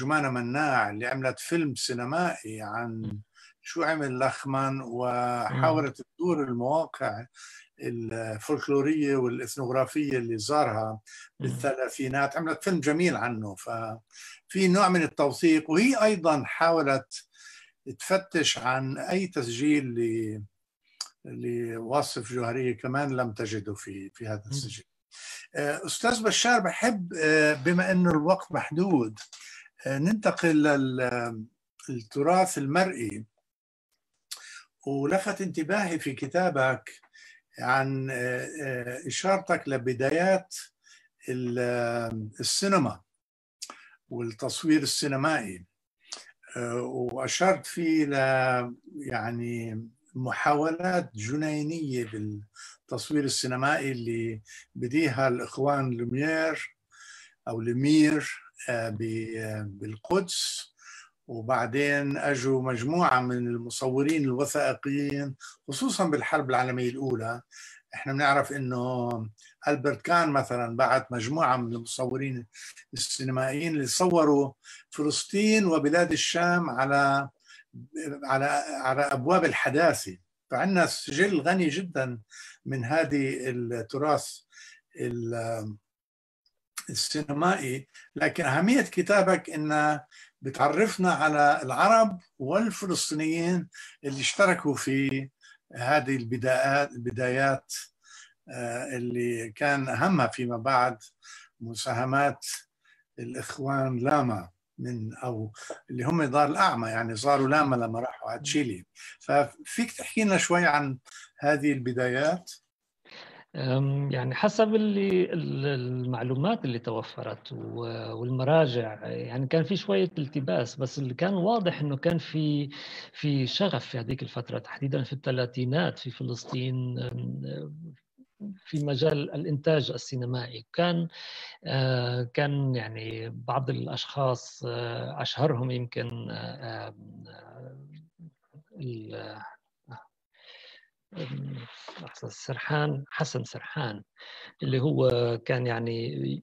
جمانة مناع اللي عملت فيلم سينمائي عن شو عمل لخمان؟ وحاولت تدور المواقع الفولكلورية والإثنوغرافية اللي زارها بالثلاثينات عملت فيلم جميل عنه. ففي نوع من التوثيق وهي أيضا حاولت تفتش عن أي تسجيل لواصف جوهرية كمان لم تجده في في هذا السجل آه، أستاذ بشار بحب آه، بما إنه الوقت محدود آه، ننتقل للتراث المرئي. ولفت انتباهي في كتابك عن إشارتك لبدايات السينما والتصوير السينمائي. وأشرت فيه ل يعني محاولات جنينية التصوير السينمائي اللي بديها الإخوان لومير أو لمير آه، بالقدس. وبعدين أجوا مجموعة من المصورين الوثائقيين خصوصا بالحرب العالمية الأولى. إحنا بنعرف إنه ألبرت كان مثلا بعث مجموعة من المصورين السينمائيين اللي صوروا فلسطين وبلاد الشام على على على أبواب الحداثة. فعندنا سجل غني جدا من هذه التراث السينمائي. لكن أهمية كتابك أن بتعرفنا على العرب والفلسطينيين اللي اشتركوا في هذه البدايات البدايات آه، اللي كان أهمها فيما بعد مساهمات الإخوان لاما. من أو اللي هم دار الأعمى يعني صاروا لاما لما راحوا على تشيلي. ففيك تحكي لنا شوي عن هذه البدايات؟ يعني حسب اللي المعلومات اللي توفرت والمراجع يعني كان في شوية التباس بس اللي كان واضح إنه كان في في شغف في هذيك الفترة تحديدا في الثلاثينات في فلسطين في مجال الإنتاج السينمائي. كان آه، كان يعني بعض الأشخاص آه، أشهرهم يمكن آه، سرحان حسن سرحان اللي هو كان يعني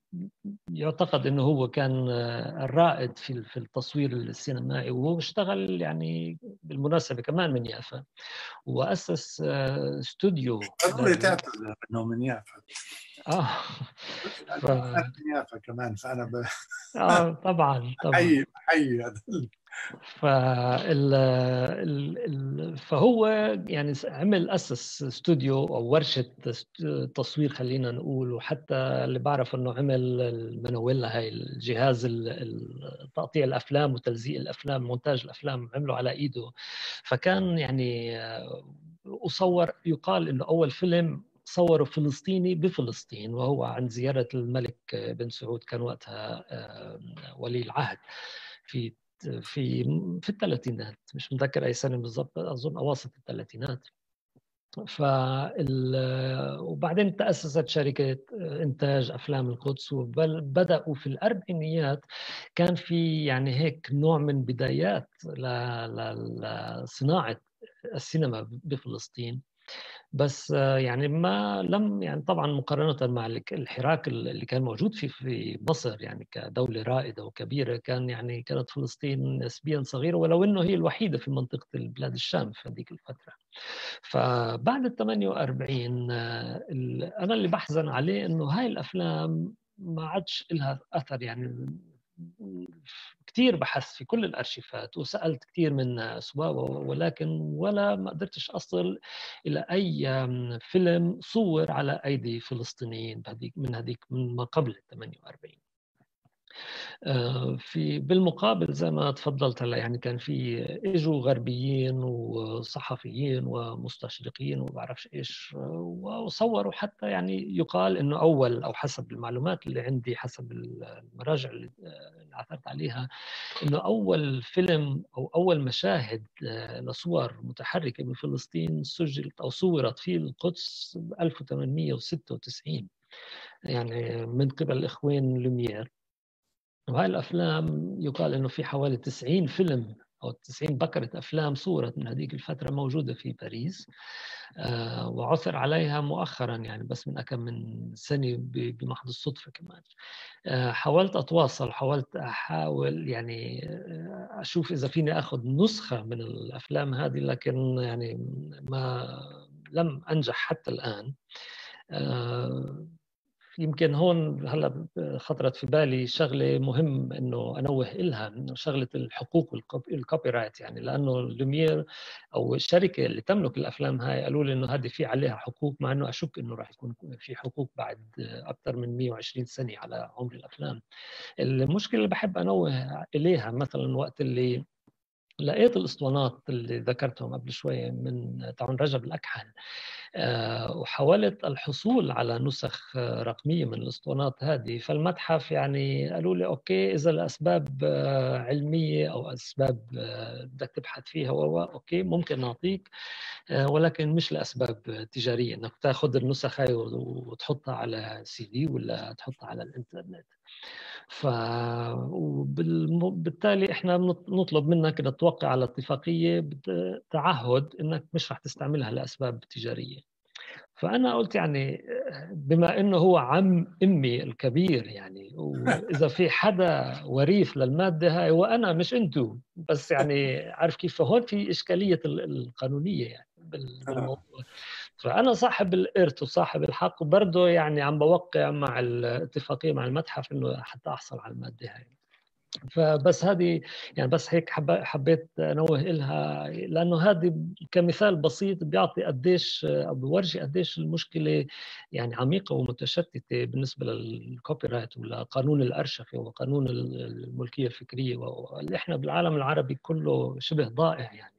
يعتقد إنه هو كان الرائد في في التصوير السينمائي وهو اشتغل يعني بالمناسبة كمان من يافا وأسس استوديو إنه من يافا. آه. ف... من يافا كمان فأنا ب... آه طبعا طبعا. حي حي فال فهو يعني عمل أسس استوديو أو ورشة تصوير خلينا نقول وحتى اللي بعرف إنه عمل المنويلا هاي الجهاز تقطيع الأفلام وتلزيق الأفلام مونتاج الأفلام عمله على إيده. فكان يعني وصور يقال إنه أول فيلم صوره فلسطيني بفلسطين وهو عن زيارة الملك بن سعود كان وقتها ولي العهد في في في الثلاثينات مش متذكر أي سنة بالضبط أظن أواسط الثلاثينات ف وبعدين تأسست شركة إنتاج أفلام القدس وبداوا في الأربعينيات كان في يعني هيك نوع من بدايات لصناعه السينما بفلسطين. بس يعني ما لم يعني طبعا مقارنة مع الحراك اللي كان موجود في في مصر يعني كدولة رائدة وكبيرة كان يعني كانت فلسطين نسبيا صغيرة ولو إنه هي الوحيدة في منطقة البلاد الشام في هذيك الفترة. فبعد ال 48 أنا اللي بحزن عليه إنه هاي الأفلام ما عادش لها أثر يعني كثير بحثت في كل الأرشيفات وسألت كثير من ناس ولكن ولا ما قدرتش أصل إلى أي فيلم صور على أيدي فلسطينيين من هذيك من ما قبل 48 آه، في بالمقابل زي ما تفضلت هلا يعني كان في اجوا غربيين وصحفيين ومستشرقين وما بعرفش إيش وصوروا حتى يعني يقال إنه أول أو حسب المعلومات اللي عندي حسب المراجع اللي عثرت عليها إنه أول فيلم أو أول مشاهد آه، لصور متحركة بفلسطين سجلت أو صورت في القدس ب 1896 يعني من قبل الاخوين لوميير. وهاي الأفلام يقال إنه في حوالي 90 فيلم أو 90 بكرة أفلام صورت من هذيك الفترة موجودة في باريس. آه وعثر عليها مؤخرا يعني بس من كم من سنة بمحض الصدفة كمان. آه حاولت أتواصل حاولت أحاول يعني آه، أشوف إذا فيني أخذ نسخة من الأفلام هذه لكن يعني ما لم أنجح حتى الآن. آه يمكن هون هلا خطرت في بالي شغلة مهم إنه أنوه لها إنه شغلة الحقوق وال copyright يعني لأنه لومير أو الشركة اللي تملك الأفلام هاي قالوا لي إنه هذه في عليها حقوق مع إنه أشك إنه راح يكون في حقوق بعد أكثر من 120 سنة على عمر الأفلام. المشكلة اللي بحب أنوه إليها مثلا وقت اللي لقيت الأسطوانات اللي ذكرتهم قبل شوية من تاعون رجب الأكحل. وحاولت الحصول على نسخ رقمية من الاسطوانات هذه. فالمتحف يعني قالوا لي okay إذا لأسباب آه، علمية أو أسباب آه، بدك تبحث فيها okay ممكن نعطيك ولكن مش لأسباب تجارية. إنك تاخذ النسخ هاي وتحطها على سي دي ولا تحطها على الإنترنت. ف وبالتالي إحنا نطلب منك إنك توقع على اتفاقية تعهد إنك مش رح تستعملها لأسباب تجارية. فأنا قلت يعني بما إنه هو عم أمي الكبير يعني وإذا في حدا وريث للمادة هاي وأنا مش إنتو بس يعني عارف كيف؟ فهون في إشكالية القانونية يعني بالموضوع. فأنا صاحب الإرث وصاحب الحق وبرضه يعني عم بوقع مع الاتفاقية مع المتحف إنه حتى أحصل على المادة هاي. فبس هذه يعني بس هيك حبيت انوه لها لأنه هذه كمثال بسيط بيعطي قديش أو بورجي قديش المشكلة يعني عميقة ومتشتتة بالنسبة لل copyright ولقانون الارشفه وقانون الملكية الفكرية واللي إحنا بالعالم العربي كله شبه ضائع يعني.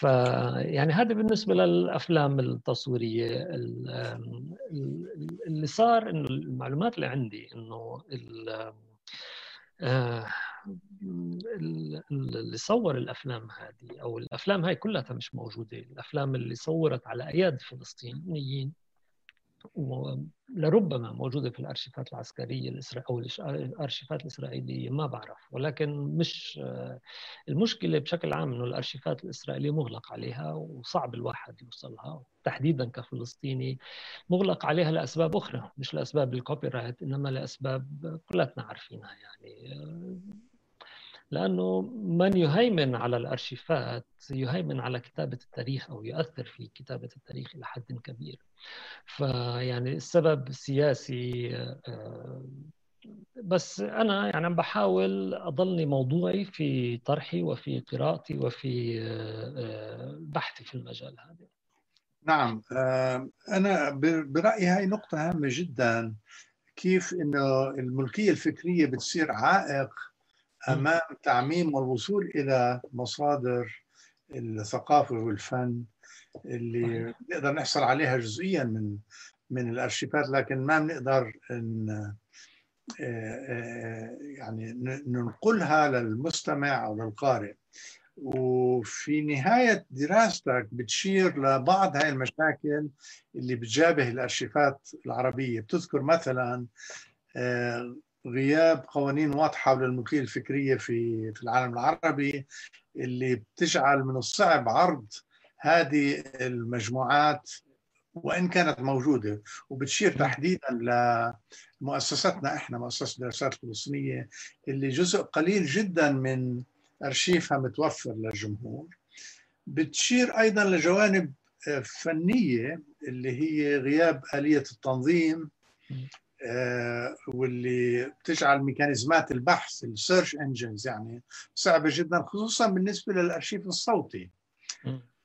فيعني هذا بالنسبة للأفلام التصويرية اللي صار إنه المعلومات اللي عندي إنه اللي صور الأفلام هذه أو الأفلام هاي كلها مش موجودة الأفلام اللي صورت على أياد فلسطينيين ولربما موجودة في الأرشيفات العسكرية أو الأرشيفات الإسرائيلية ما بعرف. ولكن مش المشكلة بشكل عام أنه الأرشيفات الإسرائيلية مغلق عليها وصعب الواحد يوصلها. تحديدا كفلسطيني مغلق عليها لأسباب أخرى مش لأسباب الكوبي رايت إنما لأسباب كلاتنا عارفينها يعني. لأنه من يهيمن على الأرشيفات يهيمن على كتابة التاريخ أو يؤثر في كتابة التاريخ إلى حد كبير. فيعني السبب سياسي آه، بس أنا يعني عم بحاول أضلني موضوعي في طرحي وفي قراءتي وفي آه، آه، بحثي في المجال هذا. نعم أنا برأيي هاي نقطة هامة جدا كيف إنه الملكية الفكرية بتصير عائق أمام تعميم والوصول إلى مصادر الثقافة والفن اللي نقدر نحصل عليها جزئيا من من الأرشيفات لكن ما بنقدر إن يعني ننقلها للمستمع أو للقارئ. وفي نهاية دراستك بتشير لبعض هاي المشاكل اللي بتجابه الأرشيفات العربية. بتذكر مثلا غياب قوانين واضحة للملكية الفكرية في في العالم العربي اللي بتجعل من الصعب عرض هذه المجموعات وإن كانت موجودة وبتشير تحديدا لمؤسستنا إحنا مؤسسة الدراسات الفلسطينية اللي جزء قليل جدا من أرشيفها متوفر للجمهور. بتشير أيضا لجوانب فنية اللي هي غياب آلية التنظيم آه، واللي بتجعل ميكانيزمات البحث ال search engines يعني صعبة جدا خصوصا بالنسبة للأرشيف الصوتي.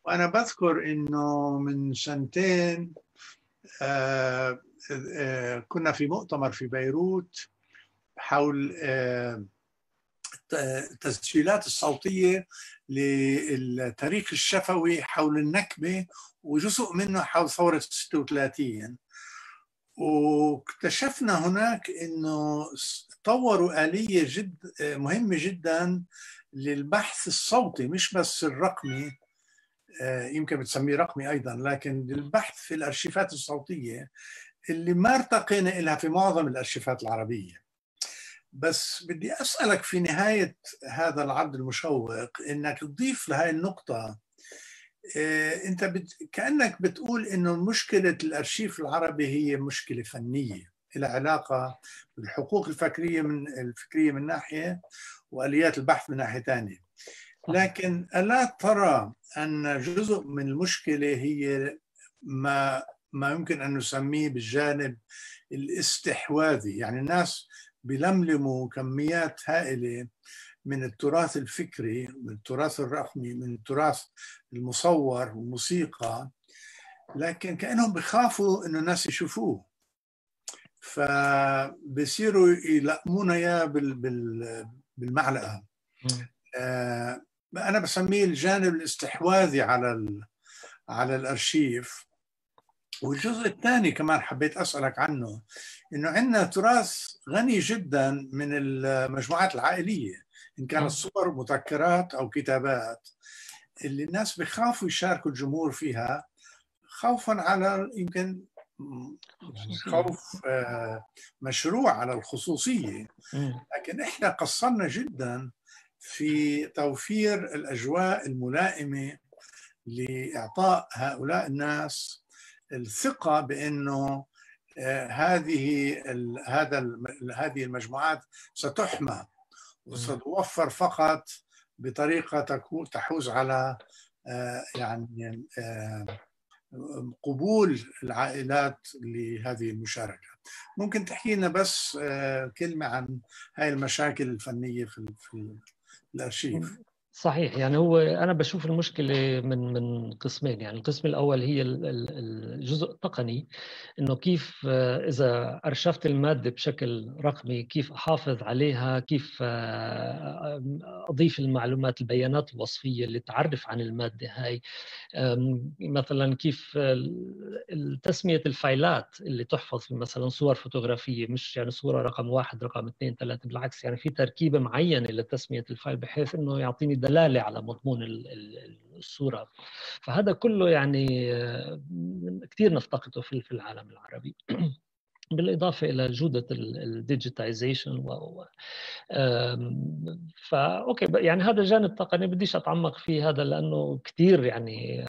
وأنا بذكر إنه من سنتين آه، آه، كنا في مؤتمر في بيروت حول التسجيلات الصوتية للتاريخ الشفوي حول النكبة وجزء منه حول ثورة 36 واكتشفنا هناك إنه طوروا آلية جد مهمة جدا للبحث الصوتي مش بس الرقمي آه، يمكن بتسميه رقمي أيضا لكن للبحث في الأرشيفات الصوتية اللي ما ارتقينا لها في معظم الأرشيفات العربية. بس بدي أسألك في نهاية هذا العرض المشوق إنك تضيف لهي النقطة انت بت... كأنك بتقول إنه مشكلة الأرشيف العربي هي مشكلة فنية لها علاقة بالحقوق الفكرية من الفكرية من ناحية وآليات البحث من ناحية ثانية لكن ألا ترى أن جزء من المشكلة هي ما ما يمكن أن نسميه بالجانب الاستحواذي؟ يعني الناس بلملموا كميات هائلة من التراث الفكري من التراث الرقمي من التراث المصور والموسيقى لكن كأنهم بخافوا إنه الناس يشوفوه. فبصيروا يلقمونا إياه بالمعلقة. آه أنا بسميه الجانب الاستحواذي على على الأرشيف. والجزء الثاني كمان حبيت أسألك عنه إنه عندنا تراث غني جدا من المجموعات العائلية. إن كانت صور مذكرات أو كتابات. اللي الناس بخافوا يشاركوا الجمهور فيها خوفا على يمكن يعني خوف آه، مشروع على الخصوصية. لكن إحنا قصرنا جدا في توفير الأجواء الملائمة لإعطاء هؤلاء الناس الثقة بأنه آه، هذه هذا هذه المجموعات ستحمى. وستوفر فقط بطريقة تحوز على آه، يعني آه، قبول العائلات لهذه المشاركات ممكن تحكي لنا بس كلمة عن هاي المشاكل الفنية في, في الأرشيف. صحيح يعني هو أنا بشوف المشكلة من من قسمين يعني القسم الأول هي الجزء التقني إنه كيف آه، إذا أرشفت المادة بشكل رقمي كيف أحافظ عليها كيف آه، أضيف المعلومات البيانات الوصفية اللي تعرف عن المادة هاي. مثلا كيف تسمية ال file ات اللي تحفظ في مثلا صور فوتوغرافية مش يعني صورة رقم واحد رقم اثنين ثلاثة بالعكس يعني في تركيبة معينة لتسمية ال file بحيث إنه يعطيني دلالة على مضمون الصورة. فهذا كله يعني آه، كثير نفتقده في العالم العربي. بالإضافة إلى جودة ال digitization و فا أوكي يعني هذا جانب تقني بديش أتعمق فيه هذا لأنه كثير يعني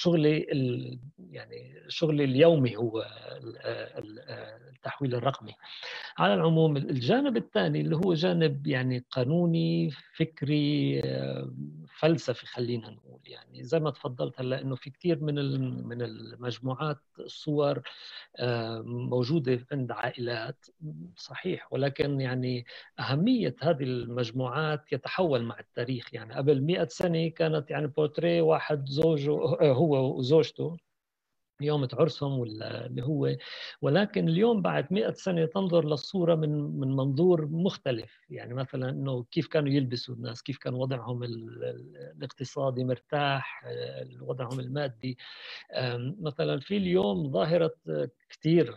شغلي يعني شغلي اليومي هو التحويل الرقمي. على العموم الجانب الثاني اللي هو جانب يعني قانوني فكري فلسفي خلينا نقول. يعني زي ما تفضلت هلا إنه في كثير من من المجموعات الصور موجودة عند عائلات. صحيح. ولكن يعني أهمية هذه المجموعات يتحول مع التاريخ. يعني قبل 100 سنة كانت يعني بورتريه واحد زوجه هو وزوجته. يوم عرسهم ولا اللي هو ولكن اليوم بعد 100 سنة تنظر للصورة من من منظور مختلف. يعني مثلا إنه كيف كانوا يلبسوا الناس كيف كان وضعهم الاقتصادي مرتاح وضعهم المادي. مثلا في اليوم ظاهرة كثير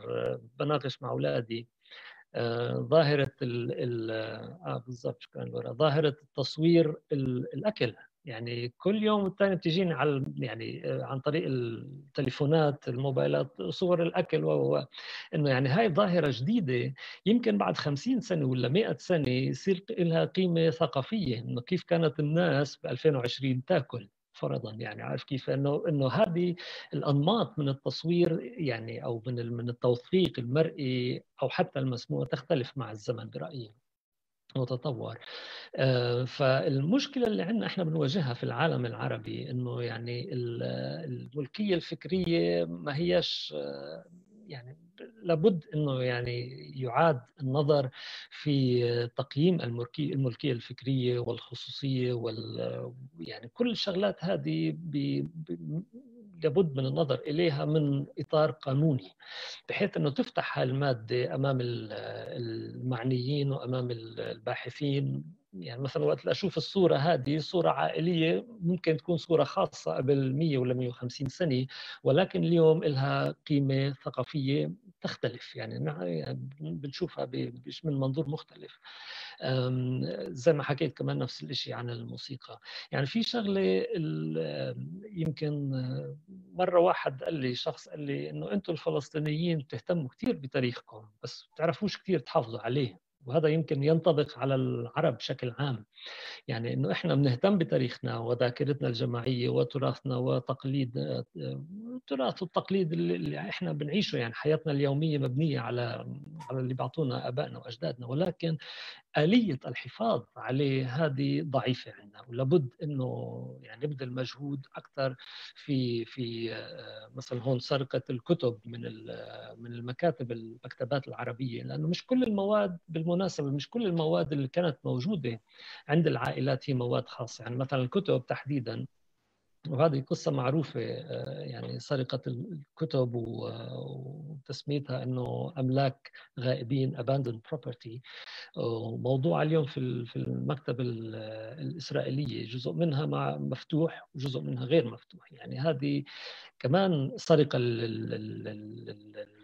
بناقش مع أولادي. ظاهرة ال ال آه بالضبط كان ظاهرة التصوير الأكل. يعني كل يوم والثاني بتجيني على يعني آه، عن طريق التليفونات الموبايلات صور الأكل و إنه يعني هاي ظاهرة جديدة يمكن بعد 50 سنة ولا 100 سنة يصير لها قيمة ثقافية إنه كيف كانت الناس ب 2020 تأكل فرضا. يعني عارف كيف؟ إنه إنه هذه الأنماط من التصوير يعني أو من من التوثيق المرئي أو حتى المسموع تختلف مع الزمن برأيي. وتطور آه، فالمشكلة اللي عندنا إحنا بنواجهها في العالم العربي إنه يعني الملكية الفكرية ما هيش آه، يعني لابد إنه يعني يعاد النظر في تقييم الملكية الفكرية والخصوصية وال يعني كل الشغلات هذه لابد من النظر إليها من إطار قانوني بحيث إنه تفتح هالمادة أمام المعنيين وأمام الباحثين يعني مثلا وقت أشوف الصورة هذه صورة عائلية ممكن تكون صورة خاصة قبل 100 ولا 150 سنة ولكن اليوم لها قيمة ثقافية تختلف. يعني, يعني بنشوفها من منظور مختلف. زي ما حكيت كمان نفس الشيء عن الموسيقى. يعني في شغلة يمكن مرة واحد قال لي شخص قال لي إنه أنتم الفلسطينيين بتهتموا كثير بتاريخكم بس بتعرفوش كثير تحافظوا عليه. وهذا يمكن ينطبق على العرب بشكل عام. يعني إنه إحنا بنهتم بتاريخنا وذاكرتنا الجماعية وتراثنا وتقليد التراث والتقليد اللي إحنا بنعيشه يعني حياتنا اليومية مبنية على على اللي بيعطونا آبائنا وأجدادنا. ولكن آلية الحفاظ عليه هذه ضعيفة عندنا ولابد أنه يعني نبذل مجهود أكثر في في آه، مثلا هون سرقة الكتب من من المكاتب المكتبات العربية لأنه مش كل المواد بالمناسبة مش كل المواد اللي كانت موجودة عند العائلات هي مواد خاصة يعني مثلا الكتب تحديدا وهذه قصة معروفة آه، يعني سرقة الكتب وتسميتها أنه أملاك غائبين abandoned property. وموضوع اليوم في في المكتبة الإسرائيلية جزء منها مفتوح وجزء منها غير مفتوح. يعني هذه كمان سرقة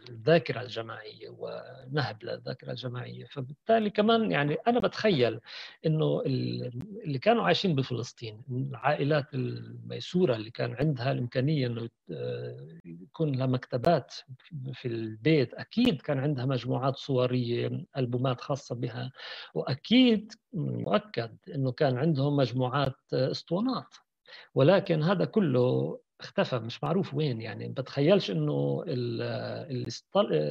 الذاكرة الجماعية ونهب للذاكرة الجماعية. فبالتالي كمان يعني أنا بتخيل أنه اللي كانوا عايشين بفلسطين العائلات الميسورة اللي كان عندها الإمكانية أنه يكون لها مكتبات في البيت أكيد كان عندها مجموعات صورية ألبومات خاصة بها وأكيد مؤكد أنه كان عندهم مجموعات إسطوانات. ولكن هذا كله اختفى مش معروف وين يعني. بتخيلش إنه اللي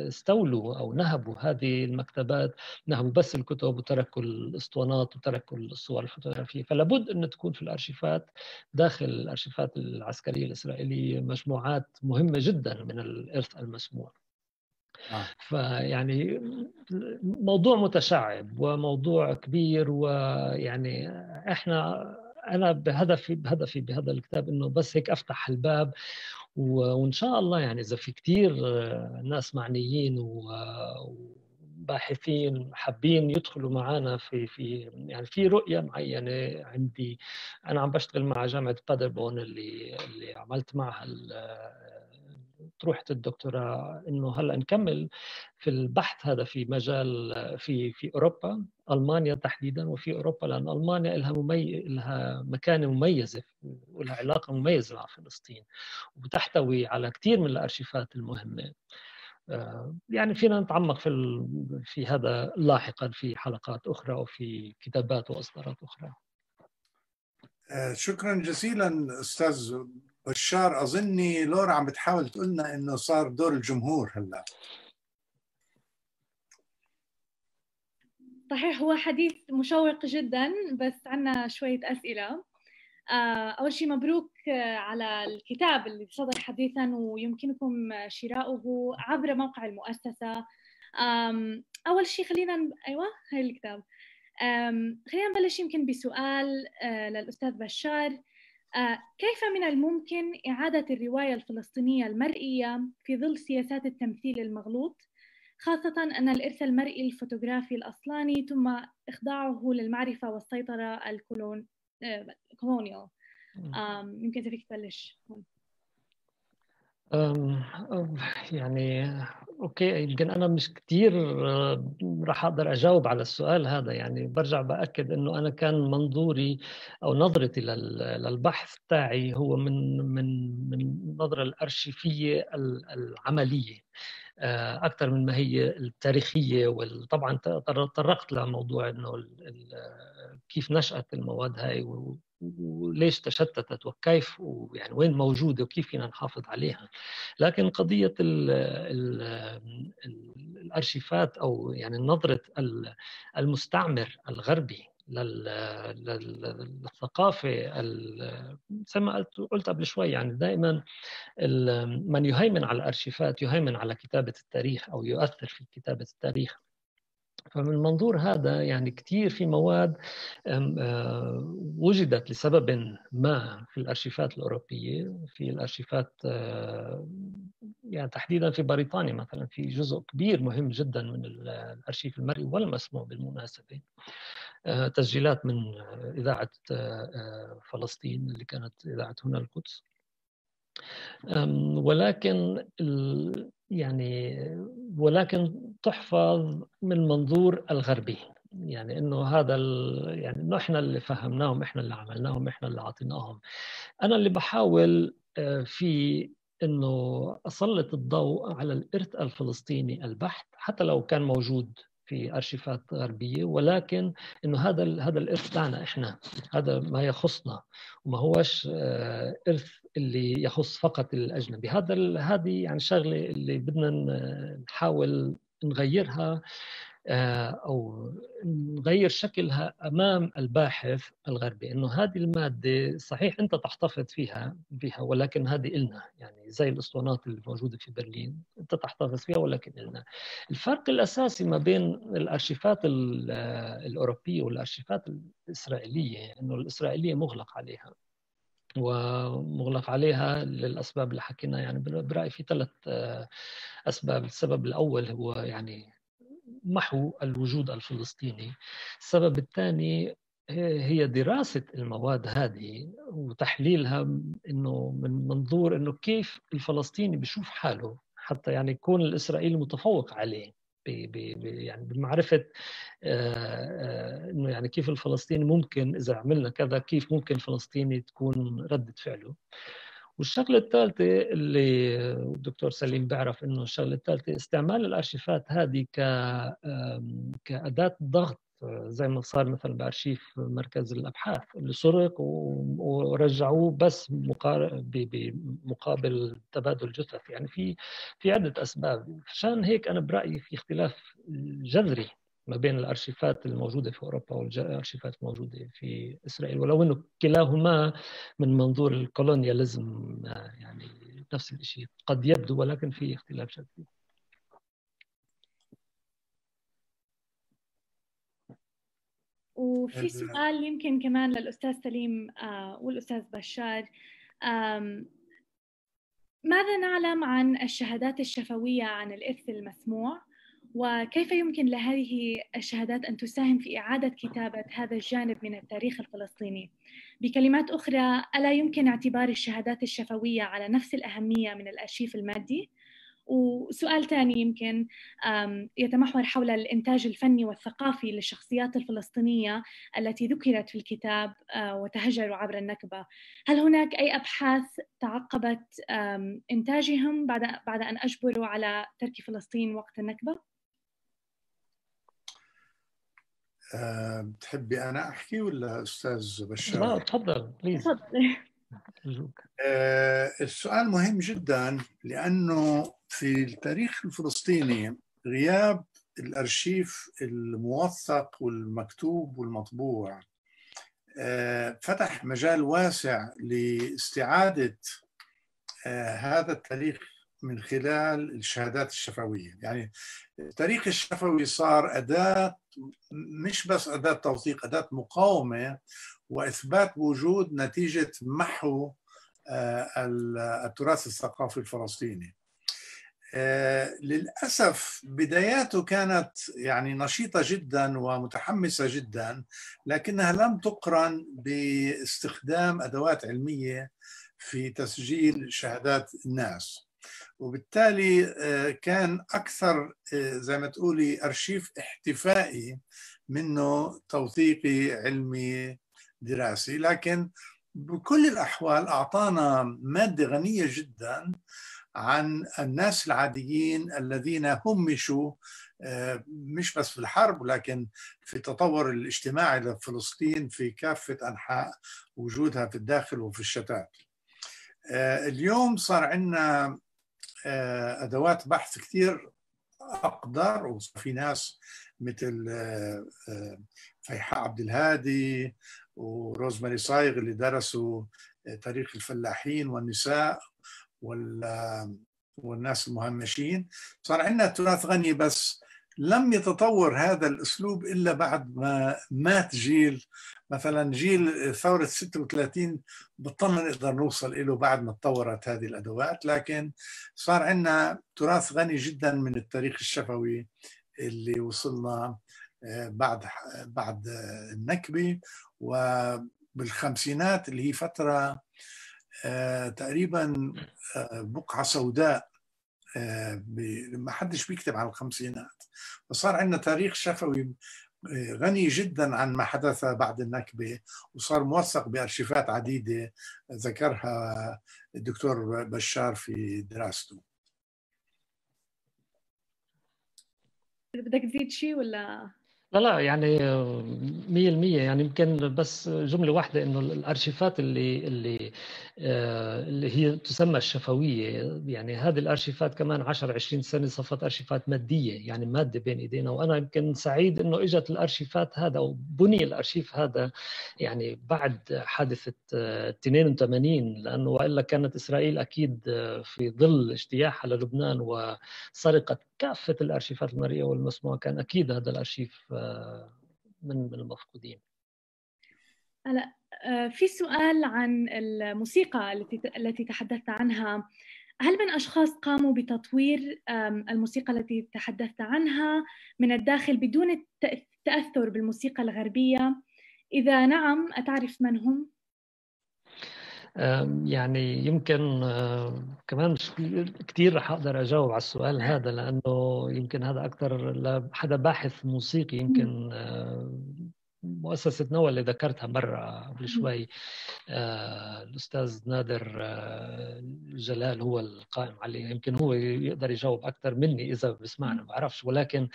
استولوا أو نهبوا هذه المكتبات نهبوا بس الكتب وتركوا الأسطوانات وتركوا الصور الفوتوغرافية. فلابد ان تكون في الأرشيفات داخل الأرشيفات العسكرية الإسرائيلية مجموعات مهمة جدا من الإرث المسموع. آه. فيعني موضوع متشعب وموضوع كبير ويعني إحنا أنا بهدفي بهدفي بهذا الكتاب إنه بس هيك أفتح الباب وإن شاء الله يعني إذا في كثير ناس معنيين و باحثين حابين يدخلوا معنا في في يعني في رؤية معينة عندي. أنا عم بشتغل مع جامعة بادربون اللي اللي عملت معها طروحة الدكتوراه إنه هلأ نكمل في البحث هذا في مجال في في أوروبا ألمانيا تحديدا وفي أوروبا لأن ألمانيا لها ممي... لها مكانة مميزة ولها علاقة مميزة مع فلسطين وبتحتوي على كثير من الأرشيفات المهمة. آه، يعني فينا نتعمق في ال... في هذا لاحقا في حلقات أخرى وفي كتابات وإصدارات أخرى. آه، شكرا جزيلا أستاذ بشار أظني لورا عم بتحاول تقول لنا إنه صار دور الجمهور هلأ. صحيح هو حديث مشوق جدا بس عندنا شوية أسئلة. آه، أول شيء مبروك على الكتاب اللي صدر حديثا ويمكنكم شراؤه عبر موقع المؤسسة. أول شيء خلينا أيوة هاي الكتاب. خلينا نبلش يمكن بسؤال آه، للأستاذ بشار. آه، كيف من الممكن إعادة الرواية الفلسطينية المرئية في ظل سياسات التمثيل المغلوط خاصة أن الإرث المرئي الفوتوغرافي الأصلاني تم إخضاعه للمعرفة والسيطرة ال colonial آه، يمكن فيك تبلش. يعني أوكي يمكن أنا مش كثير راح أقدر أجاوب على السؤال هذا. يعني برجع بأكد إنه أنا كان منظوري أو نظرتي للبحث تاعي هو من من من النظرة الأرشيفية العملية آه، أكثر من ما هي التاريخية. وطبعا تطرقت لموضوع إنه كيف نشأت المواد هاي وليش تشتتت وكيف ويعني وين موجودة وكيف فينا نحافظ عليها. لكن قضية ال ال الأرشيفات أو يعني نظرة المستعمر الغربي للثقافة زي ما قلت قبل شوي يعني دائما من يهيمن على الأرشيفات يهيمن على كتابة التاريخ أو يؤثر في كتابة التاريخ. فمن المنظور هذا يعني كثير في مواد آه، وجدت لسبب ما في الأرشيفات الأوروبية في الأرشيفات آه، يعني تحديدا في بريطانيا مثلا في جزء كبير مهم جدا من الأرشيف المرئي والمسموع بالمناسبة آه، تسجيلات من إذاعة فلسطين اللي كانت إذاعة هنا القدس. ولكن يعني ولكن تحفظ من منظور الغربي. يعني إنه هذا يعني إنه إحنا اللي فهمناهم إحنا اللي عملناهم إحنا اللي اعطيناهم أنا اللي بحاول آه، في إنه أسلط الضوء على الإرث الفلسطيني البحت حتى لو كان موجود في أرشيفات غربية ولكن إنه هذا هذا الإرث تاعنا إحنا هذا ما يخصنا. وما هوش آه، إرث اللي يخص فقط الأجنبي. هذا هذه يعني شغلة اللي بدنا نحاول نغيرها آه، أو نغير شكلها أمام الباحث الغربي. إنه هذه المادة صحيح أنت تحتفظ فيها بها ولكن هذه إلنا. يعني زي الأسطوانات اللي موجودة في برلين أنت تحتفظ فيها ولكن إلنا. الفرق الأساسي ما بين الأرشيفات الأوروبية والأرشيفات الإسرائيلية إنه الإسرائيلية مغلق عليها. ومغلق عليها للأسباب اللي حكينا يعني برأيي في ثلاث آه، أسباب. السبب الأول هو يعني محو الوجود الفلسطيني. السبب الثاني هي دراسة المواد هذه وتحليلها إنه من منظور إنه كيف الفلسطيني بيشوف حاله حتى يعني يكون الإسرائيلي متفوق عليه. يعني بمعرفة آه، آه، إنه يعني كيف الفلسطيني ممكن إذا عملنا كذا كيف ممكن الفلسطيني تكون ردة فعله. والشغلة الثالثة اللي الدكتور سليم بيعرف إنه الشغلة الثالثة استعمال الأرشيفات هذه ك كأداة ضغط زي ما صار مثلا بارشيف مركز الأبحاث اللي سرق ورجعوه بس بمقابل تبادل جثث. يعني في في عدة أسباب. عشان هيك أنا برأيي في اختلاف جذري ما بين الأرشيفات الموجودة في أوروبا والأرشيفات الموجودة في إسرائيل ولو إنه كلاهما من منظور الكولونياليزم يعني نفس الشيء قد يبدو ولكن في اختلاف جذري. وفي سؤال يمكن كمان للأستاذ سليم والأستاذ بشار. ماذا نعلم عن الشهادات الشفوية عن الإرث المسموع؟ وكيف يمكن لهذه الشهادات أن تساهم في إعادة كتابة هذا الجانب من التاريخ الفلسطيني؟ بكلمات أخرى ألا يمكن اعتبار الشهادات الشفوية على نفس الأهمية من الأرشيف المادي؟ وسؤال ثاني يمكن يتمحور حول الإنتاج الفني والثقافي للشخصيات الفلسطينية التي ذكرت في الكتاب آه، وتهجروا عبر النكبة هل هناك أي أبحاث تعقبت إنتاجهم بعد بعد أن أجبروا على ترك فلسطين وقت النكبة؟ بتحبي أنا أحكي ولا أستاذ بشار؟ لا تفضل تفضل آه، السؤال مهم جدا لأنه في التاريخ الفلسطيني غياب الأرشيف الموثق والمكتوب والمطبوع آه، فتح مجال واسع لاستعادة آه، هذا التاريخ من خلال الشهادات الشفوية. يعني التاريخ الشفوي صار أداة مش بس أداة توثيق أداة مقاومة وإثبات وجود نتيجة محو آه، التراث الثقافي الفلسطيني. آه، للأسف بداياته كانت يعني نشيطة جدا ومتحمسة جدا لكنها لم تقرن باستخدام أدوات علمية في تسجيل شهادات الناس. وبالتالي آه، كان أكثر زي ما تقولي أرشيف احتفائي منه توثيقي علمي دراسي لكن بكل الأحوال أعطانا مادة غنية جدا عن الناس العاديين الذين همشوا آه، مش بس في الحرب ولكن في التطور الاجتماعي لفلسطين في كافة أنحاء وجودها في الداخل وفي الشتات. آه، اليوم صار عندنا آه، أدوات بحث كثير أقدر وفي ناس مثل فيحاء عبد الهادي وروزماري صايغ اللي درسوا تاريخ الفلاحين والنساء والناس المهمشين. صار عندنا تراث غني بس لم يتطور هذا الأسلوب إلا بعد ما مات جيل مثلا جيل ثورة 36 بطلنا نقدر نوصل له بعد ما تطورت هذه الأدوات. لكن صار عندنا تراث غني جدا من التاريخ الشفوي اللي وصلنا آه، بعد بعد النكبة. وبالخمسينات اللي هي فترة آه، تقريبا آه، بقعة سوداء ما حدش بيكتب عن الخمسينات. فصار عندنا تاريخ شفوي غني جدا عن ما حدث بعد النكبة وصار موثق بأرشيفات عديدة ذكرها الدكتور بشار في دراسته. بدك تزيد شيء ولا؟ لا لا يعني 100% يعني يمكن بس جملة واحدة إنه الأرشيفات اللي اللي آه، اللي هي تسمى الشفوية يعني هذه الأرشيفات كمان 10 20 سنة صفت أرشيفات مادية يعني مادة بين إيدينا. وأنا يمكن سعيد إنه إجت الأرشيفات هذا وبني الأرشيف هذا يعني بعد حادثة 82 آه، لأنه وإلا كانت إسرائيل أكيد آه، في ظل اجتياحها للبنان وسرقه كافة الأرشيفات المرئية والمسموعه كان أكيد هذا الأرشيف من من المفقودين. هلا آه، في سؤال عن الموسيقى التي التي تحدثت عنها. هل من أشخاص قاموا بتطوير الموسيقى التي تحدثت عنها من الداخل بدون التأثر بالموسيقى الغربية؟ إذا نعم أتعرف من هم؟ يعني يمكن كمان كثير رح أقدر أجاوب على السؤال هذا لأنه يمكن هذا أكثر لحدا باحث موسيقي يمكن مؤسسة نوى اللي ذكرتها مرة قبل شوي. آه الأستاذ نادر آه جلال هو القائم عليه. يمكن هو يقدر يجاوب أكثر مني إذا بسمعنا ما بعرفش. ولكن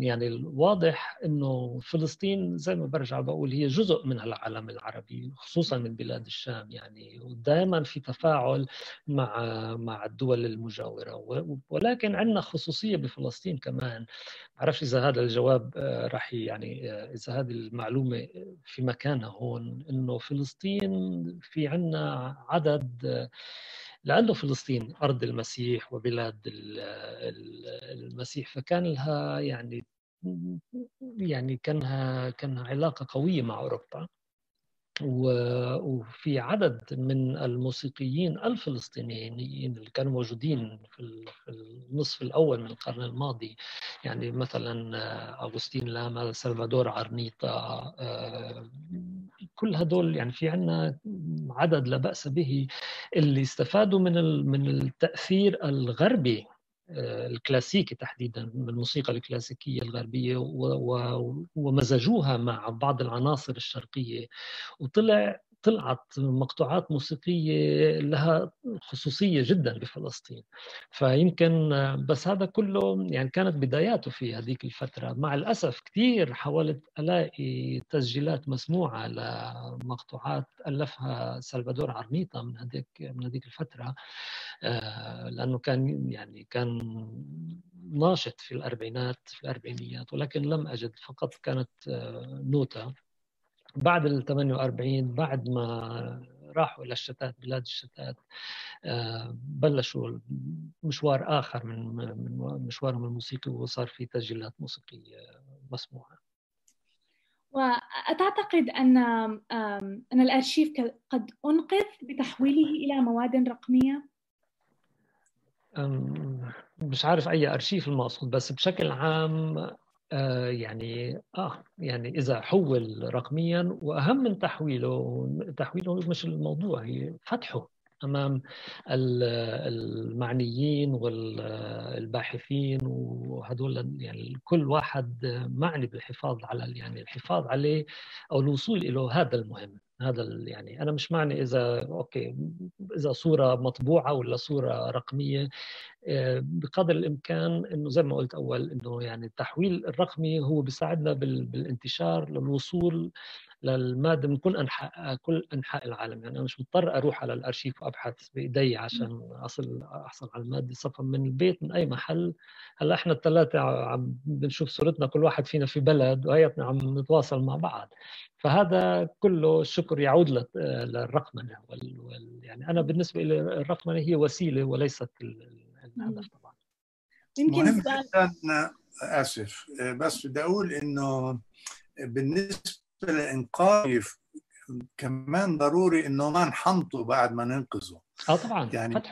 يعني الواضح أنه فلسطين زي ما برجع بقول هي جزء من العالم العربي خصوصا من بلاد الشام يعني. ودائما في تفاعل مع مع الدول المجاورة. ولكن عندنا خصوصية بفلسطين كمان. بعرفش إذا هذا الجواب آه، راح يعني آه، إذا هذه المعلومة في مكانها هون إنه فلسطين في عنا عدد لأنه فلسطين أرض المسيح وبلاد المسيح فكان لها يعني يعني كانها كانها علاقة قوية مع أوروبا. وفي عدد من الموسيقيين الفلسطينيين اللي كانوا موجودين في النصف الأول من القرن الماضي يعني مثلا أغسطين لاما سلفادور عرنيطة كل هدول يعني في عنا عدد لا بأس به اللي استفادوا من من التأثير الغربي الكلاسيكي تحديدا من الموسيقى الكلاسيكية الغربية ومزجوها مع بعض العناصر الشرقية. وطلع طلعت مقطوعات موسيقية لها خصوصية جدا بفلسطين. فيمكن بس هذا كله يعني كانت بداياته في هذيك الفترة. مع الأسف كثير حاولت ألاقي تسجيلات مسموعة لمقطوعات ألفها سلفادور عرنيطة من هذيك من هذيك الفترة. آه، لأنه كان يعني كان ناشط في الأربعينات في الأربعينيات ولكن لم أجد فقط كانت آه، نوتة. بعد ال 48 بعد ما راحوا إلى الشتات بلاد الشتات آه، بلشوا مشوار آخر من من مشوارهم الموسيقي وصار في تسجيلات موسيقية مسموعة. وأتعتقد أن أن الأرشيف قد أنقذ بتحويله إلى مواد رقمية؟ مش عارف أي أرشيف المقصود بس بشكل عام يعني آه يعني إذا حول رقميا وأهم من تحويله تحويله مش الموضوع هي فتحه أمام المعنيين والباحثين وهدول يعني كل واحد معني بالحفاظ على يعني الحفاظ عليه أو الوصول إلى هذا المهم. هذا يعني أنا مش معني إذا أوكي إذا صورة مطبوعة ولا صورة رقمية. آه، بقدر الإمكان إنه زي ما قلت أول إنه يعني التحويل الرقمي هو بيساعدنا بالانتشار للوصول للمادة من كل أنحاء كل أنحاء العالم. يعني أنا مش مضطر أروح على الأرشيف وأبحث بإيدي عشان أصل أحصل على المادة صفا من البيت من أي محل. هلأ إحنا الثلاثه عم بنشوف صورتنا كل واحد فينا في بلد وهيتنا عم نتواصل مع بعض. فهذا كله الشكر يعود للرقمنة وال... يعني أنا بالنسبة لي الرقمنة هي وسيلة وليست الهدف طبعا. يمكن مهم جدا آسف. بس بدي أقول إنه بالنسبة لانقاذ كمان ضروري إنه ما نحنطه بعد ما ننقذه. آه طبعا. يعني.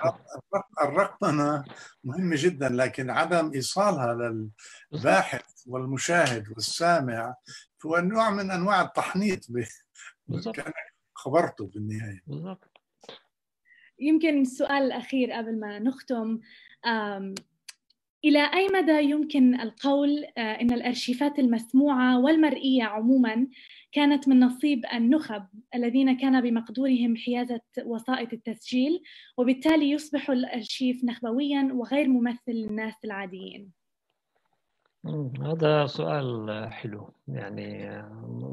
الرقمنه مهمة جدا لكن عدم إيصالها للباحث والمشاهد والسامع هو نوع من أنواع التحنيط كأنك خبرته بالنهاية. بالضبط. يمكن السؤال الأخير قبل ما نختم إلى أي مدى يمكن القول آه، أن الأرشيفات المسموعة والمرئية عموما كانت من نصيب النخب الذين كان بمقدورهم حيازة وسائط التسجيل وبالتالي يصبح الأرشيف نخبويا وغير ممثل للناس العاديين؟ هذا سؤال حلو. يعني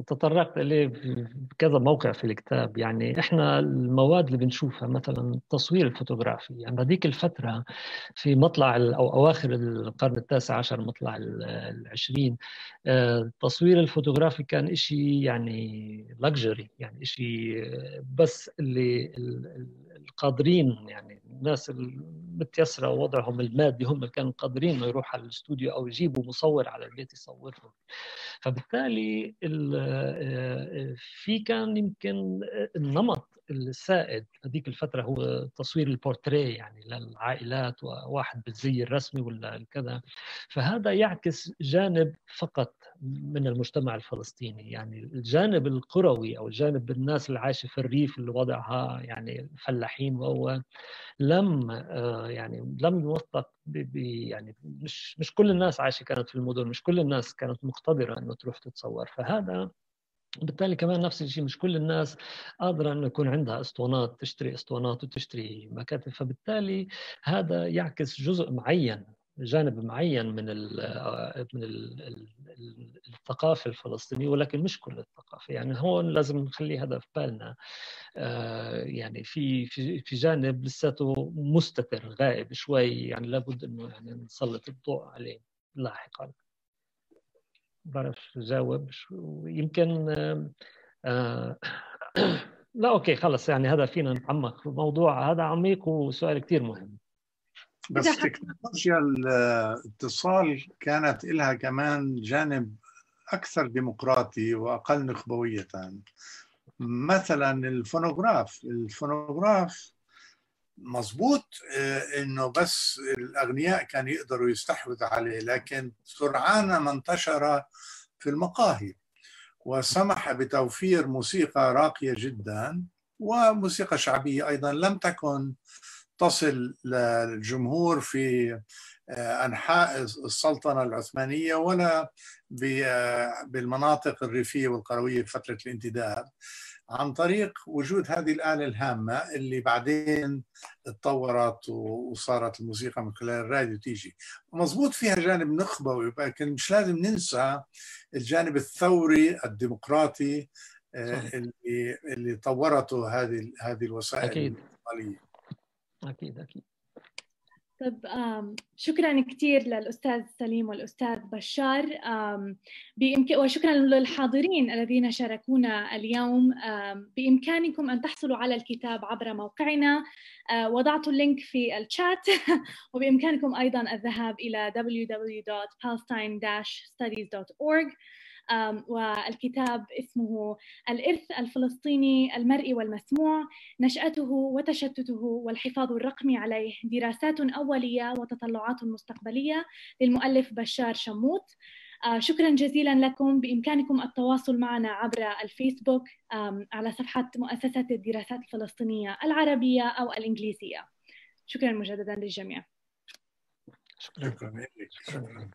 تطرقت إليه بكذا موقع في الكتاب. يعني إحنا المواد اللي بنشوفها مثلا التصوير الفوتوغرافي. يعني هذيك الفترة في مطلع أو أواخر القرن التاسع عشر مطلع العشرين التصوير الفوتوغرافي كان إشي يعني luxury يعني إشي بس اللي القادرين يعني الناس المتيسره ووضعهم المادي هم اللي كانوا قادرين يروحوا على الاستوديو أو يجيبوا مصور على البيت يصورهم. فبالتالي آه، في كان يمكن النمط السائد هذيك الفترة هو تصوير البورتريه يعني للعائلات وواحد بالزي الرسمي ولا كذا. فهذا يعكس جانب فقط من المجتمع الفلسطيني. يعني الجانب القروي أو الجانب الناس اللي عايشة في الريف اللي وضعها يعني فلاحين وهو لم آه، يعني لم يوثق يعني مش مش كل الناس عايشة كانت في المدن مش كل الناس كانت مقتدرة إنه تروح تتصور. فهذا بالتالي كمان نفس الشيء مش كل الناس قادرة إنه يكون عندها أسطوانات تشتري أسطوانات وتشتري مكاتب. فبالتالي هذا يعكس جزء معين جانب معين من ال من ال الثقافة الفلسطينية ولكن مش كل الثقافة. يعني هون لازم نخلي هذا في بالنا. آه، يعني في في جانب لساته مستتر غائب شوي. يعني لابد إنه يعني نسلط الضوء عليه لاحقا. بعرف جاوب يمكن آه لا okay خلص يعني هذا فينا نتعمق في الموضوع. هذا عميق وسؤال كثير مهم. بس تكنولوجيا الاتصال كانت لها كمان جانب أكثر ديمقراطي وأقل نخبوية. مثلا الفونوغراف الفونوغراف مظبوط آه، إنه بس الأغنياء كانوا يقدروا يستحوذوا عليه لكن سرعان ما انتشر في المقاهي وسمح بتوفير موسيقى راقية جدا وموسيقى شعبية أيضا لم تكن تصل للجمهور في آه، أنحاء السلطنة العثمانية ولا آه، بالمناطق الريفية والقروية في فترة الانتداب. عن طريق وجود هذه الآلة الهامة اللي بعدين اتطورت وصارت الموسيقى من خلال الراديو تيجي. مظبوط فيها جانب نخبوي لكن مش لازم ننسى الجانب الثوري الديمقراطي آه، اللي اللي طورته هذه هذه الوسائل أكيد. أكيد أكيد. طب شكرا كثير للأستاذ سليم والأستاذ بشار. بإمك... وشكرا للحاضرين الذين شاركونا اليوم. بإمكانكم أن تحصلوا على الكتاب عبر موقعنا. آه، وضعت اللينك في الشات. وبإمكانكم أيضا الذهاب إلى www.palestine-studies.org والكتاب اسمه الإرث الفلسطيني المرئي والمسموع نشأته وتشتته والحفاظ الرقمي عليه دراسات أولية وتطلعات مستقبلية للمؤلف بشار شموت. آه، شكرا جزيلا لكم. بإمكانكم التواصل معنا عبر الفيسبوك على صفحة مؤسسة الدراسات الفلسطينية العربية أو الإنجليزية. شكرا مجددا للجميع. شكرا, شكرا.